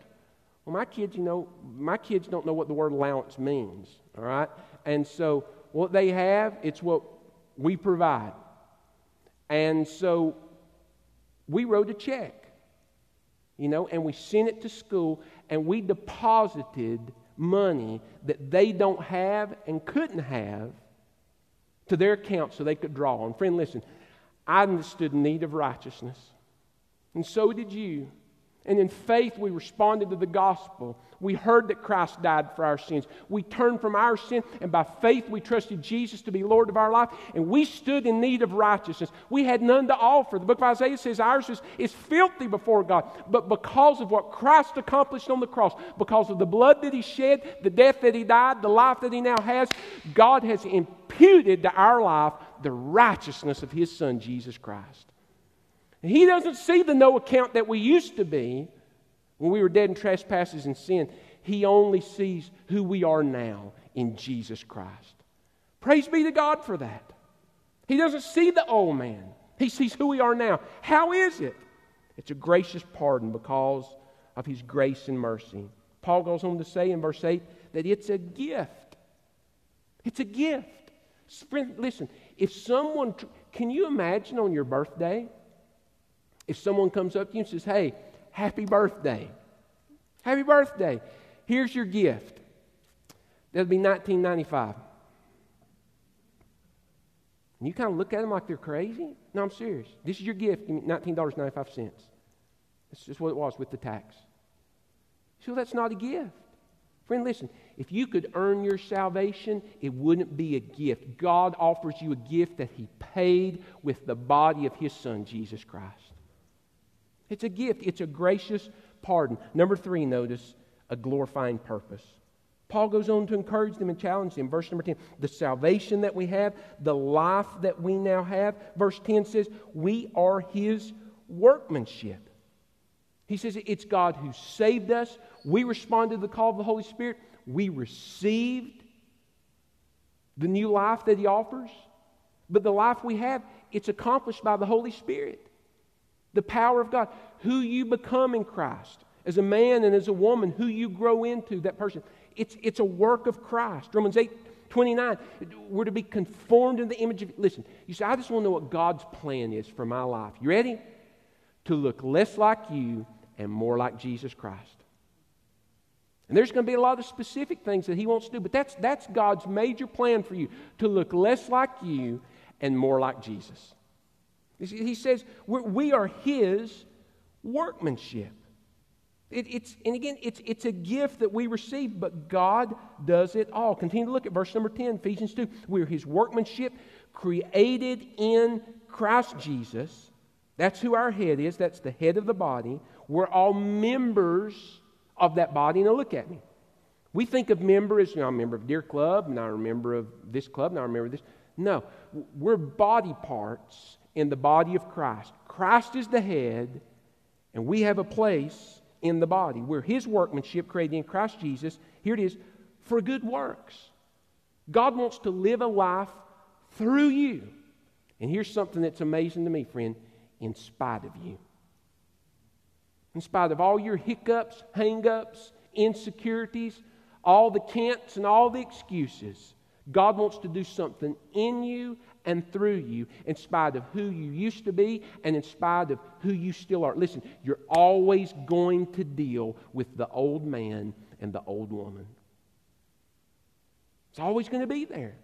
Well, my kids, you know, my kids don't know what the word allowance means, all right? And so what they have, it's what we provide. And so we wrote a check, you know, and we sent it to school and we deposited money that they don't have and couldn't have to their account so they could draw. And friend, listen, I understood the need of righteousness, and so did you. And in faith, we responded to the gospel. We heard that Christ died for our sins. We turned from our sin, and by faith, we trusted Jesus to be Lord of our life. And we stood in need of righteousness. We had none to offer. The book of Isaiah says ours is, is filthy before God. But because of what Christ accomplished on the cross, because of the blood that He shed, the death that He died, the life that He now has, God has imputed to our life the righteousness of His Son, Jesus Christ. He doesn't see the no account that we used to be when we were dead in trespasses and sin. He only sees who we are now in Jesus Christ. Praise be to God for that. He doesn't see the old man, he sees who we are now. How is it? It's a gracious pardon because of his grace and mercy. Paul goes on to say in verse 8 that it's a gift. It's a gift. Listen, if someone, can you imagine on your birthday? If someone comes up to you and says, Hey, happy birthday, happy birthday, here's your gift. That'd be 1995. And you kind of look at them like they're crazy. No, I'm serious. This is your gift, $19.95. That's just what it was with the tax. So that's not a gift. Friend, listen, if you could earn your salvation, it wouldn't be a gift. God offers you a gift that He paid with the body of His Son, Jesus Christ. It's a gift, it's a gracious pardon. Number three, notice a glorifying purpose. Paul goes on to encourage them and challenge them. Verse number 10 the salvation that we have, the life that we now have. Verse 10 says, We are his workmanship. He says it's God who saved us. We responded to the call of the Holy Spirit. We received the new life that he offers. But the life we have, it's accomplished by the Holy Spirit. The power of God. Who you become in Christ. As a man and as a woman, who you grow into, that person. It's, it's a work of Christ. Romans 8 29, we're to be conformed in the image of. Listen, you say, I just want to know what God's plan is for my life. You ready? To look less like you and more like Jesus Christ. And there's going to be a lot of specific things that He wants to do, but that's, that's God's major plan for you to look less like you and more like Jesus. He says we're, His workmanship. It, it's, and again, it's, it's a gift that we receive, but God does it all. Continue to look at verse number 10, Ephesians 2. We're His workmanship, created in Christ Jesus. That's who our head is, that's the head of the body. We're all members of that body. Now, look at me. We think of member as, you know, I'm a member of Deer Club, and I'm a member of this club, and I'm a member of this. No, we're body parts in the body of Christ. Christ is the head, and we have a place in the body. We're His workmanship created in Christ Jesus. Here it is for good works. God wants to live a life through you. And here's something that's amazing to me, friend in spite of you. In spite of all your hiccups, hangups, insecurities, all the can'ts and all the excuses, God wants to do something in you and through you, in spite of who you used to be and in spite of who you still are. Listen, you're always going to deal with the old man and the old woman. It's always going to be there.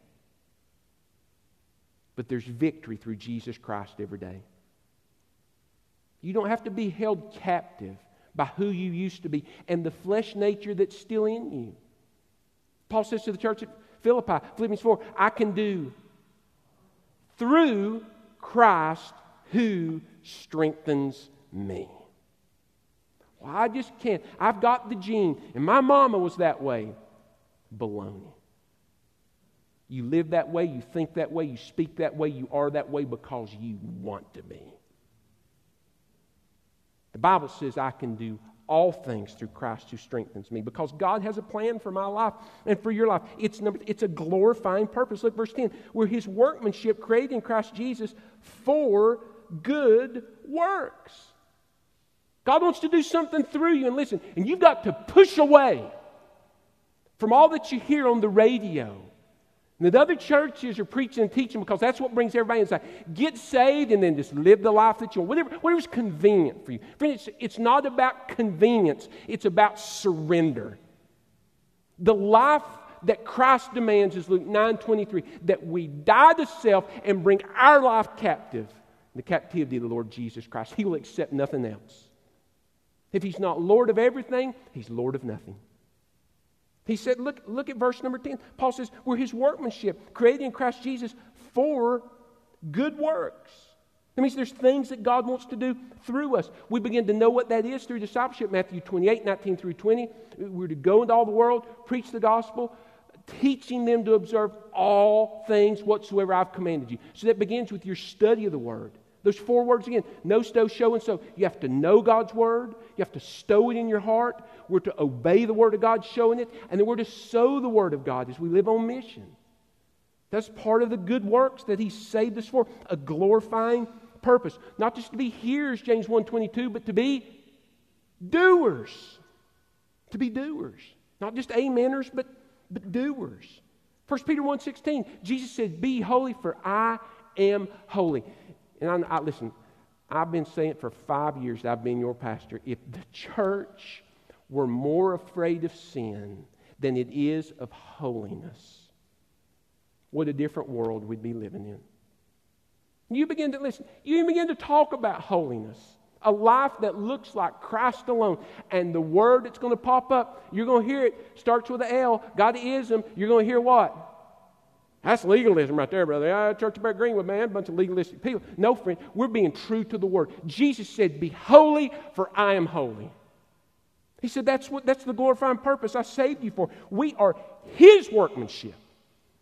But there's victory through Jesus Christ every day. You don't have to be held captive by who you used to be and the flesh nature that's still in you. Paul says to the church at Philippi, Philippians 4, I can do through Christ who strengthens me. Well, I just can't. I've got the gene, and my mama was that way. Baloney. You live that way, you think that way, you speak that way, you are that way because you want to be. The Bible says I can do all things through Christ who strengthens me because God has a plan for my life and for your life. It's, number, it's a glorifying purpose. Look, verse 10. We're his workmanship created in Christ Jesus for good works. God wants to do something through you. And listen, and you've got to push away from all that you hear on the radio and the other churches are preaching and teaching because that's what brings everybody inside. Get saved and then just live the life that you want. Whatever, whatever's convenient for you. Friend, it's, it's not about convenience, it's about surrender. The life that Christ demands is Luke 9 23, that we die to self and bring our life captive. The captivity of the Lord Jesus Christ. He will accept nothing else. If He's not Lord of everything, He's Lord of nothing. He said, look, look at verse number 10. Paul says, We're his workmanship, created in Christ Jesus for good works. That means there's things that God wants to do through us. We begin to know what that is through discipleship. Matthew 28, 19 through 20. We're to go into all the world, preach the gospel, teaching them to observe all things whatsoever I've commanded you. So that begins with your study of the word. Those four words again know, stow, show, and sow. You have to know God's word. You have to stow it in your heart. We're to obey the word of God, showing it. And then we're to sow the word of God as we live on mission. That's part of the good works that He saved us for a glorifying purpose. Not just to be hearers, James 1.22, but to be doers. To be doers. Not just ameners, but, but doers. 1 Peter 1.16, Jesus said, Be holy, for I am holy. And I, I, listen, I've been saying it for five years I've been your pastor. If the church were more afraid of sin than it is of holiness, what a different world we'd be living in. You begin to listen, you begin to talk about holiness, a life that looks like Christ alone. And the word that's going to pop up, you're going to hear it, starts with an L, God is Him. You're going to hear what? That's legalism right there, brother. Ah, church about Greenwood, man, a bunch of legalistic people. No, friend, we're being true to the word. Jesus said, Be holy, for I am holy. He said, That's what that's the glorifying purpose I saved you for. We are his workmanship.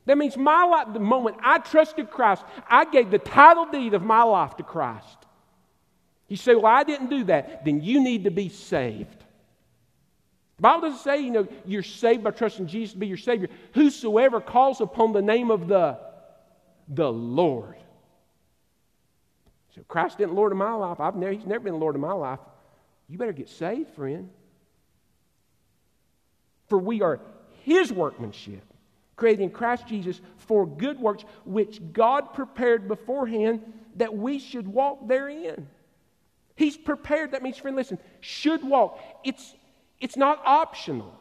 That means my life, the moment I trusted Christ, I gave the title deed of my life to Christ. You say, Well, I didn't do that. Then you need to be saved. The Bible doesn't say, you know, you're saved by trusting Jesus to be your Savior. Whosoever calls upon the name of the, the Lord. So Christ isn't Lord of my life. I've never, he's never been Lord of my life. You better get saved, friend. For we are his workmanship, created in Christ Jesus for good works, which God prepared beforehand that we should walk therein. He's prepared. That means, friend, listen, should walk. It's, it's not optional.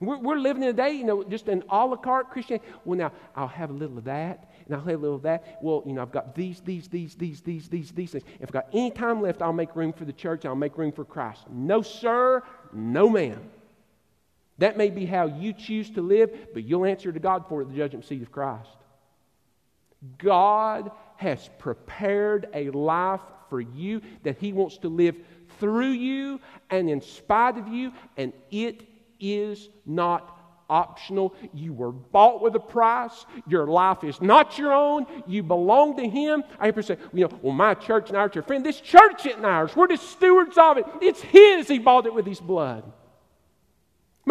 We're, we're living in a day, you know, just an a la carte Christianity. Well, now, I'll have a little of that, and I'll have a little of that. Well, you know, I've got these, these, these, these, these, these, these things. If I've got any time left, I'll make room for the church. I'll make room for Christ. No, sir. No, ma'am. That may be how you choose to live, but you'll answer to God for it at the judgment seat of Christ. God has prepared a life for you that He wants to live through you and in spite of you, and it is not optional. You were bought with a price. Your life is not your own. You belong to Him. I hear people say, you know, well, my church and ours are friend. This church isn't ours. We're the stewards of it. It's His. He bought it with His blood.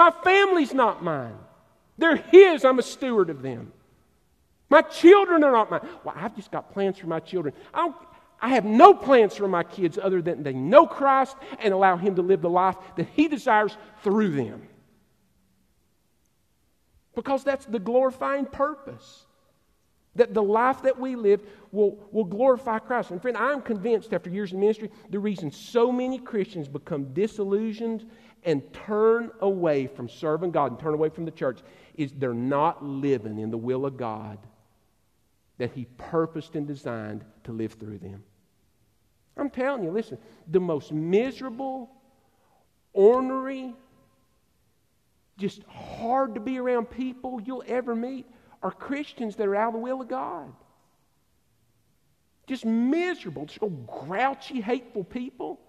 My family's not mine. They're His. I'm a steward of them. My children are not mine. Well, I've just got plans for my children. I, don't, I have no plans for my kids other than they know Christ and allow Him to live the life that He desires through them. Because that's the glorifying purpose. That the life that we live will, will glorify Christ. And friend, I'm convinced after years in ministry, the reason so many Christians become disillusioned and turn away from serving God and turn away from the church is they're not living in the will of God that He purposed and designed to live through them. I'm telling you, listen, the most miserable, ornery, just hard to be around people you'll ever meet are Christians that are out of the will of God. Just miserable, just old grouchy, hateful people.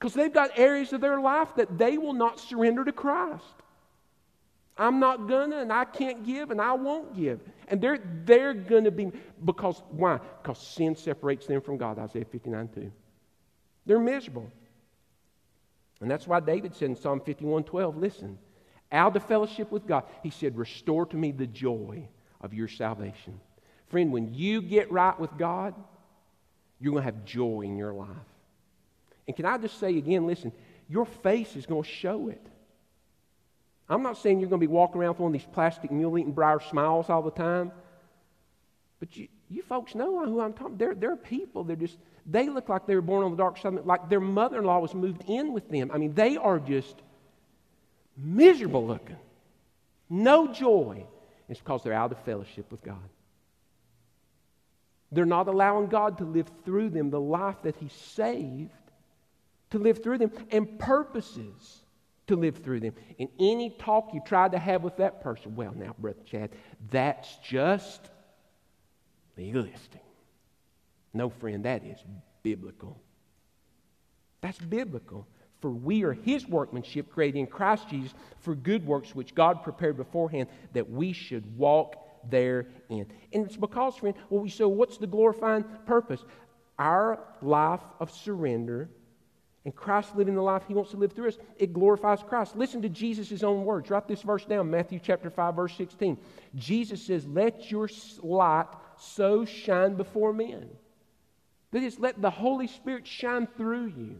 Because they've got areas of their life that they will not surrender to Christ. I'm not gonna, and I can't give, and I won't give. And they're, they're gonna be, because, why? Because sin separates them from God, Isaiah 59 2. They're miserable. And that's why David said in Psalm 51 12, listen, out of fellowship with God. He said, Restore to me the joy of your salvation. Friend, when you get right with God, you're to have joy in your life. And can I just say again, listen, your face is going to show it. I'm not saying you're going to be walking around with one of these plastic mule eating briar smiles all the time, but you, you folks know who I'm talking. They're, they're people. They're just, they look like they were born on the dark side, like their mother in law was moved in with them. I mean, they are just miserable looking, no joy. It's because they're out of fellowship with God. They're not allowing God to live through them the life that He saved, to live through them, and purposes to live through them. In any talk you tried to have with that person, well, now, Brother Chad, that's just legalistic. No, friend, that is biblical. That's biblical. For we are his workmanship, created in Christ Jesus for good works, which God prepared beforehand that we should walk therein. And it's because, friend, well, we so what's the glorifying purpose? Our life of surrender and Christ living the life he wants to live through us, it glorifies Christ. Listen to Jesus' own words. Write this verse down, Matthew chapter 5, verse 16. Jesus says, Let your light so shine before men. That is, let the Holy Spirit shine through you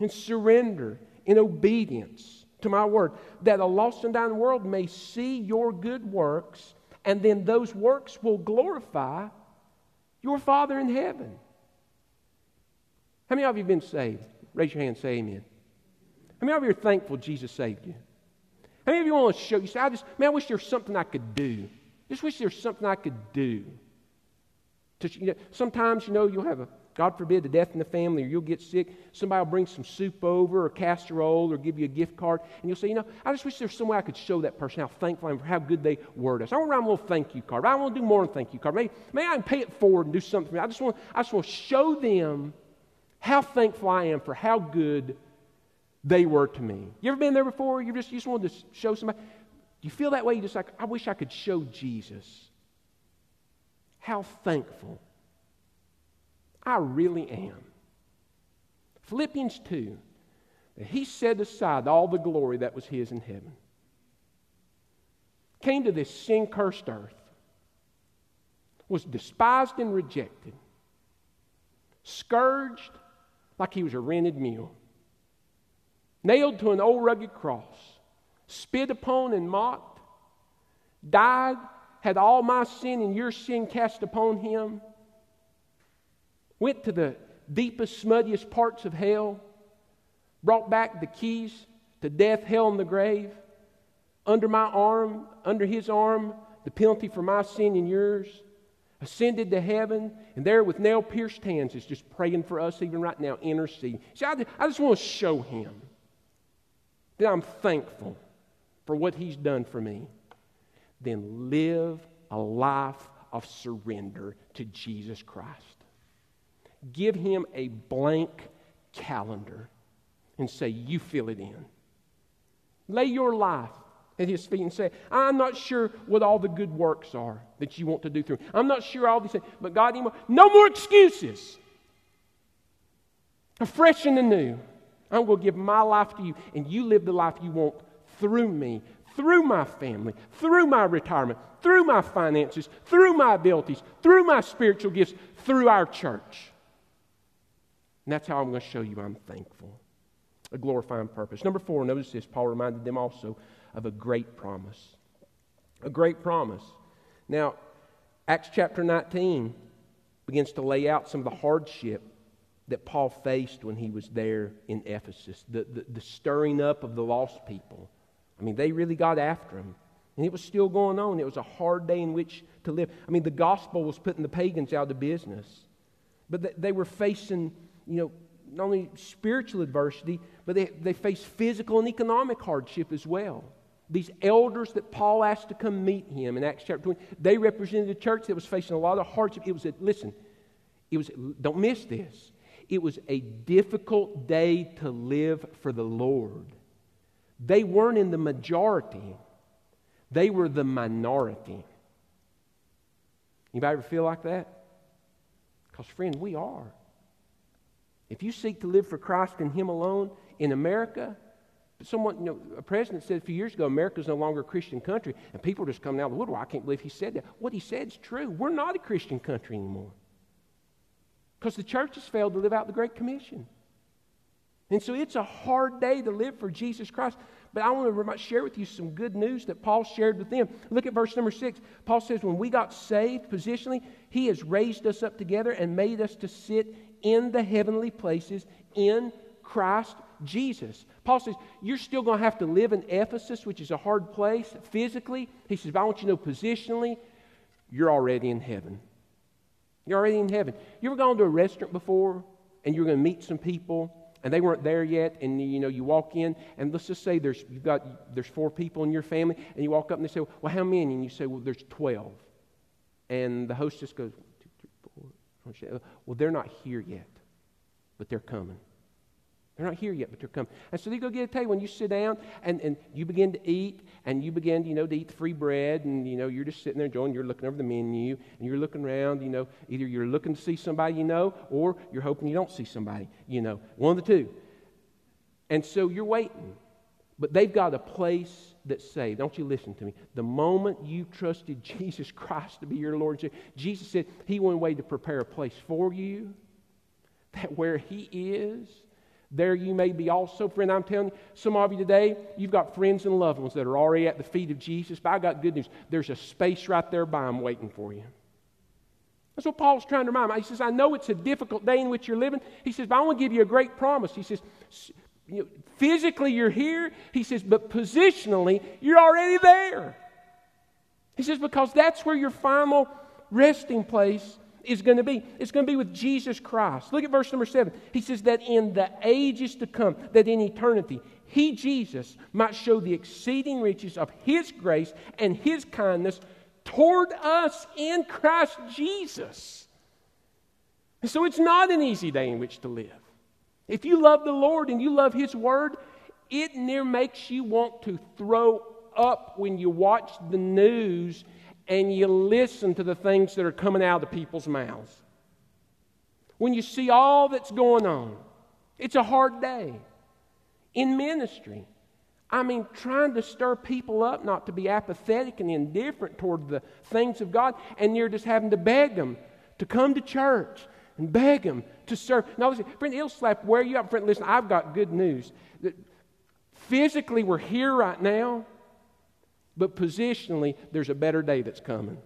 in surrender, in obedience to my word, that a lost and dying world may see your good works, and then those works will glorify your Father in heaven. How many of you have been saved? Raise your hand say amen. How many of you are thankful Jesus saved you? How many of you want to show you say, I just man, I wish there was something I could do. Just wish there was something I could do. To, you know, sometimes, you know, you'll have a God forbid, the death in the family, or you'll get sick. Somebody will bring some soup over or casserole or give you a gift card. And you'll say, you know, I just wish there was some way I could show that person how thankful I am for how good they were to us. I want to write a little thank you card. I want to do more than thank you card. Maybe, maybe I can pay it forward and do something for me. I just want, I just want to show them how thankful I am for how good they were to me. You ever been there before? You just, you just wanted to show somebody? You feel that way? You just like, I wish I could show Jesus how thankful I really am. Philippians 2, that he set aside all the glory that was his in heaven, came to this sin cursed earth, was despised and rejected, scourged like he was a rented mule, nailed to an old rugged cross, spit upon and mocked, died, had all my sin and your sin cast upon him, went to the deepest, smuttiest parts of hell, brought back the keys to death, hell, and the grave. Under my arm, under his arm, the penalty for my sin and yours. Ascended to heaven, and there with nail pierced hands is just praying for us, even right now, interceding. See, I, I just want to show him that I'm thankful for what he's done for me. Then live a life of surrender to Jesus Christ. Give him a blank calendar and say, You fill it in. Lay your life at his feet and say, I'm not sure what all the good works are that you want to do through. I'm not sure all these things, but God, no more excuses. Fresh and anew, I'm going to give my life to you, and you live the life you want through me, through my family, through my retirement, through my finances, through my abilities, through my spiritual gifts, through our church. And that's how I'm going to show you I'm thankful. A glorifying purpose. Number four, notice this. Paul reminded them also of a great promise. A great promise. Now, Acts chapter 19 begins to lay out some of the hardship that Paul faced when he was there in Ephesus, the, the, the, stirring up of the lost people. I mean, they really got after him. And it was still going on. It was a hard day in which to live. I mean, the gospel was putting the pagans out of business. But they were facing you know, not only spiritual adversity, but they, they face physical and economic hardship as well. These elders that Paul asked to come meet him in Acts chapter 20, they represented a church that was facing a lot of hardship. It was, a, listen, it was, don't miss this. It was a difficult day to live for the Lord. They weren't in the majority, they were the minority. Anybody ever feel like that? Because, friend, we are. If you seek to live for Christ and Him alone in America, someone, you know, a president said a few years ago, America is no longer a Christian country, and people are just coming out of the woodwork. I can't believe he said that. What he said is true. We're not a Christian country anymore because the church has failed to live out the Great Commission. And so it's a hard day to live for Jesus Christ. But I want to share with you some good news that Paul shared with them. Look at verse number six. Paul says, When we got saved positionally, he has raised us up together and made us to sit in the heavenly places in Christ Jesus. Paul says, You're still going to have to live in Ephesus, which is a hard place physically. He says, But I want you to know positionally, you're already in heaven. You're already in heaven. You ever gone to a restaurant before and you're going to meet some people and they weren't there yet and you know you walk in and let's just say there's you've got there's four people in your family and you walk up and they say well how many and you say well there's 12 and the hostess goes well, they're not here yet, but they're coming. They're not here yet, but they're coming. And so they go get a table. When you sit down and, and you begin to eat, and you begin, you know, to eat the free bread, and, you know, you're just sitting there enjoying, you're looking over the menu, and you're looking around, you know, either you're looking to see somebody you know, or you're hoping you don't see somebody you know. One of the two. And so you're waiting. But they've got a place that's saved. Don't you listen to me. The moment you trusted Jesus Christ to be your Lord, Jesus said He went away to prepare a place for you, that where He is, there you may be also. Friend, I'm telling you, some of you today, you've got friends and loved ones that are already at the feet of Jesus, but I got good news. There's a space right there by Him waiting for you. That's what Paul's trying to remind me. He says, I know it's a difficult day in which you're living. He says, but I want to give you a great promise. He says, you know, physically you're here. He says, but positionally, you're already there. He says, because that's where your final resting place is going to be. It's going to be with Jesus Christ. Look at verse number seven. He says, that in the ages to come, that in eternity, he, Jesus, might show the exceeding riches of his grace and his kindness toward us in Christ Jesus. And so it's not an easy day in which to live. If you love the Lord and you love His Word, it near makes you want to throw up when you watch the news and you listen to the things that are coming out of people's mouths. When you see all that's going on, it's a hard day. In ministry, I mean, trying to stir people up not to be apathetic and indifferent toward the things of God, and you're just having to beg them to come to church and beg them to serve. Now, listen, friend, it'll slap where you at. Friend, listen, I've got good news. That physically, we're here right now, but positionally, there's a better day that's coming.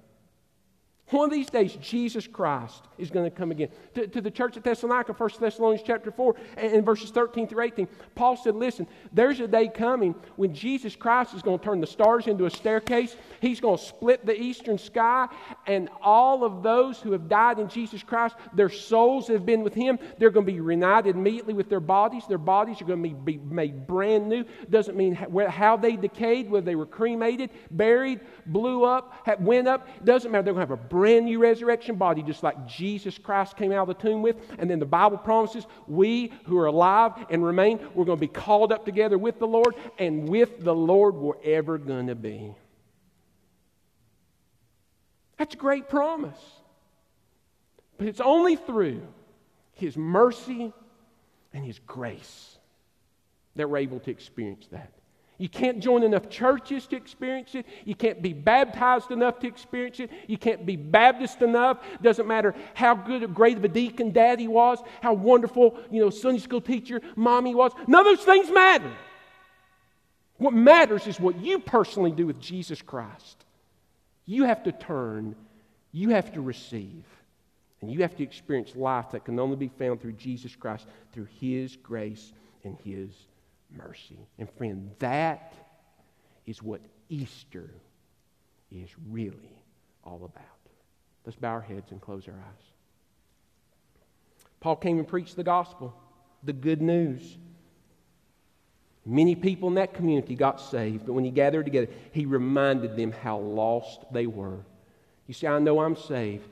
One of these days, Jesus Christ is going to come again. To, to the church at Thessalonica, 1 Thessalonians chapter 4, and, and verses 13 through 18, Paul said, Listen, there's a day coming when Jesus Christ is going to turn the stars into a staircase. He's going to split the eastern sky, and all of those who have died in Jesus Christ, their souls have been with Him. They're going to be reunited immediately with their bodies. Their bodies are going to be, be made brand new. Doesn't mean how they decayed, whether they were cremated, buried, blew up, went up. Doesn't matter. They're going to have a brand new resurrection body, just like Jesus Christ came out of the tomb with. And then the Bible promises we who are alive and remain, we're going to be called up together with the Lord, and with the Lord we're ever going to be. That's a great promise. But it's only through His mercy and His grace that we're able to experience that. You can't join enough churches to experience it. You can't be baptized enough to experience it. You can't be Baptist enough. Doesn't matter how good, or great of a deacon daddy was, how wonderful, you know, Sunday school teacher mommy was. None of those things matter. What matters is what you personally do with Jesus Christ. You have to turn, you have to receive, and you have to experience life that can only be found through Jesus Christ, through His grace and His mercy. And friend, that is what Easter is really all about. Let's bow our heads and close our eyes. Paul came and preached the gospel, the good news. Many people in that community got saved, but when he gathered together, he reminded them how lost they were. You see, I know I'm saved.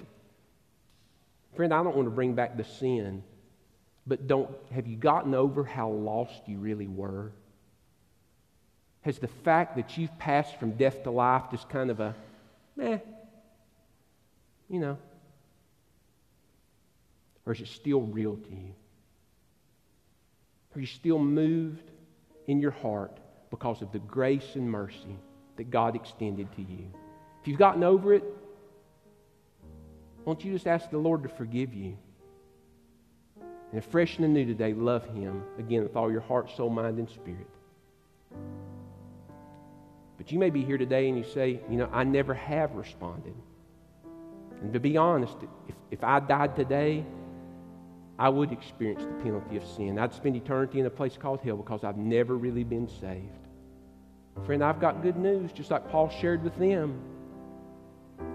Friend, I don't want to bring back the sin but don't have you gotten over how lost you really were? Has the fact that you've passed from death to life just kind of a, eh, you know, or is it still real to you? Are you still moved in your heart because of the grace and mercy that God extended to you? If you've gotten over it, won't you just ask the Lord to forgive you? And fresh and anew today, love Him again with all your heart, soul, mind, and spirit. But you may be here today and you say, you know, I never have responded. And to be honest, if, if I died today, I would experience the penalty of sin. I'd spend eternity in a place called hell because I've never really been saved. Friend, I've got good news, just like Paul shared with them.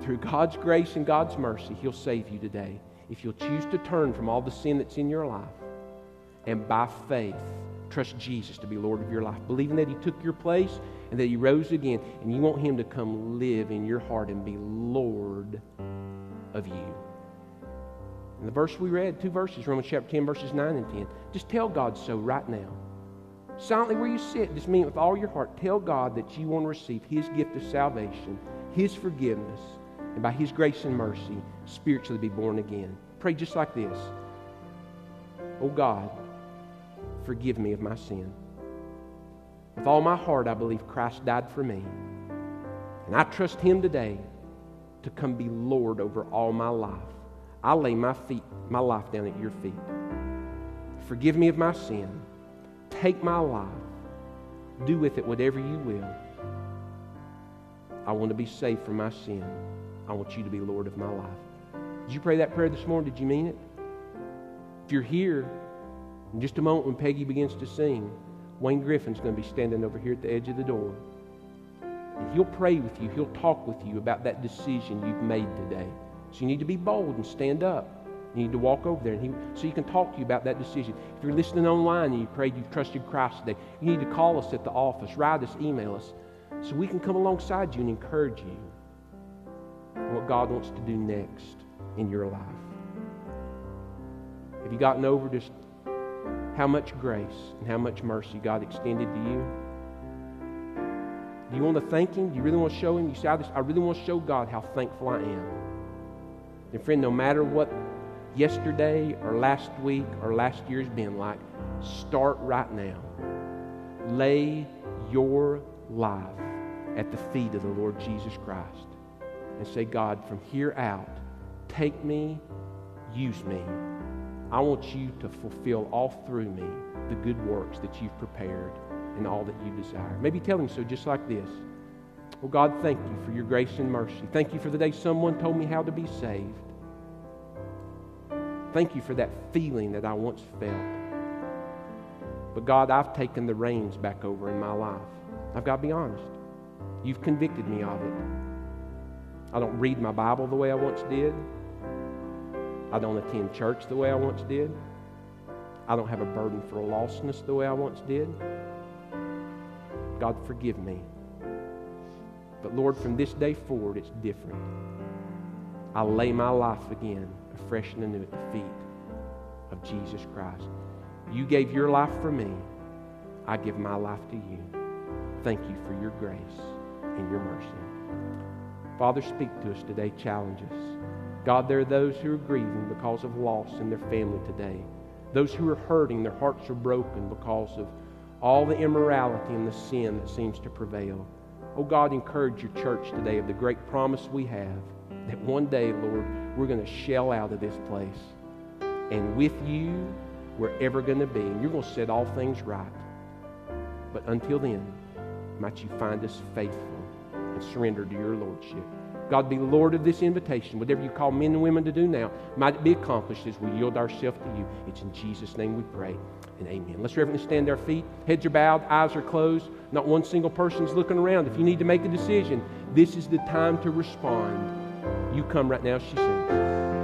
Through God's grace and God's mercy, He'll save you today if you'll choose to turn from all the sin that's in your life and by faith trust Jesus to be Lord of your life, believing that He took your place and that He rose again, and you want Him to come live in your heart and be Lord of you. And the verse we read, two verses, Romans chapter 10, verses 9 and 10, just tell God so right now. Silently where you sit, just mean it with all your heart. Tell God that you want to receive His gift of salvation, His forgiveness, and by His grace and mercy, spiritually be born again. Pray just like this Oh God, forgive me of my sin. With all my heart, I believe Christ died for me. And I trust Him today to come be Lord over all my life. I lay my feet, my life down at your feet. Forgive me of my sin. Take my life. Do with it whatever you will. I want to be saved from my sin. I want you to be Lord of my life. Did you pray that prayer this morning? Did you mean it? If you're here, in just a moment when Peggy begins to sing, Wayne Griffin's going to be standing over here at the edge of the door. And he'll pray with you, he'll talk with you about that decision you've made today. So you need to be bold and stand up. You need to walk over there and he, so he can talk to you about that decision. If you're listening online and you prayed you've trusted Christ today, you need to call us at the office, write us, email us, so we can come alongside you and encourage you what God wants to do next in your life. Have you gotten over just how much grace and how much mercy God extended to you? Do you want to thank Him? Do you really want to show Him? You say, I really want to show God how thankful I am. And friend, no matter what yesterday or last week or last year's been like, start right now. Lay your life at the feet of the Lord Jesus Christ and say, God, from here out, take me, use me I want you to fulfill all through me the good works that you've prepared and all that you desire. Maybe tell him so just like this. Well, God, thank you for your grace and mercy. Thank you for the day someone told me how to be saved. Thank you for that feeling that I once felt. But God, I've taken the reins back over in my life. I've got to be honest. You've convicted me of it. I don't read my Bible the way I once did. I don't attend church the way I once did. I don't have a burden for lostness the way I once did. God, forgive me. But Lord, from this day forward, it's different. I lay my life again, afresh and anew, at the feet of Jesus Christ. You gave your life for me. I give my life to you. Thank you for your grace and your mercy. Father, speak to us today. Challenge us. God, there are those who are grieving because of loss in their family today. Those who are hurting, their hearts are broken because of all the immorality and the sin that seems to prevail. Oh God, encourage your church today of the great promise we have that one day, Lord, we're going to shell out of this place. And with you, we're ever going to be. And you're going to set all things right. But until then, might you find us faithful and surrender to your Lordship. God, be Lord of this invitation. Whatever you call men and women to do now, might it be accomplished as we yield ourselves to you. It's in Jesus' name we pray and amen. Let's reverently stand our feet. Heads are bowed, eyes are closed. Not one single person's looking around. If you need to make a decision, this is the time to respond. You come right now, she said.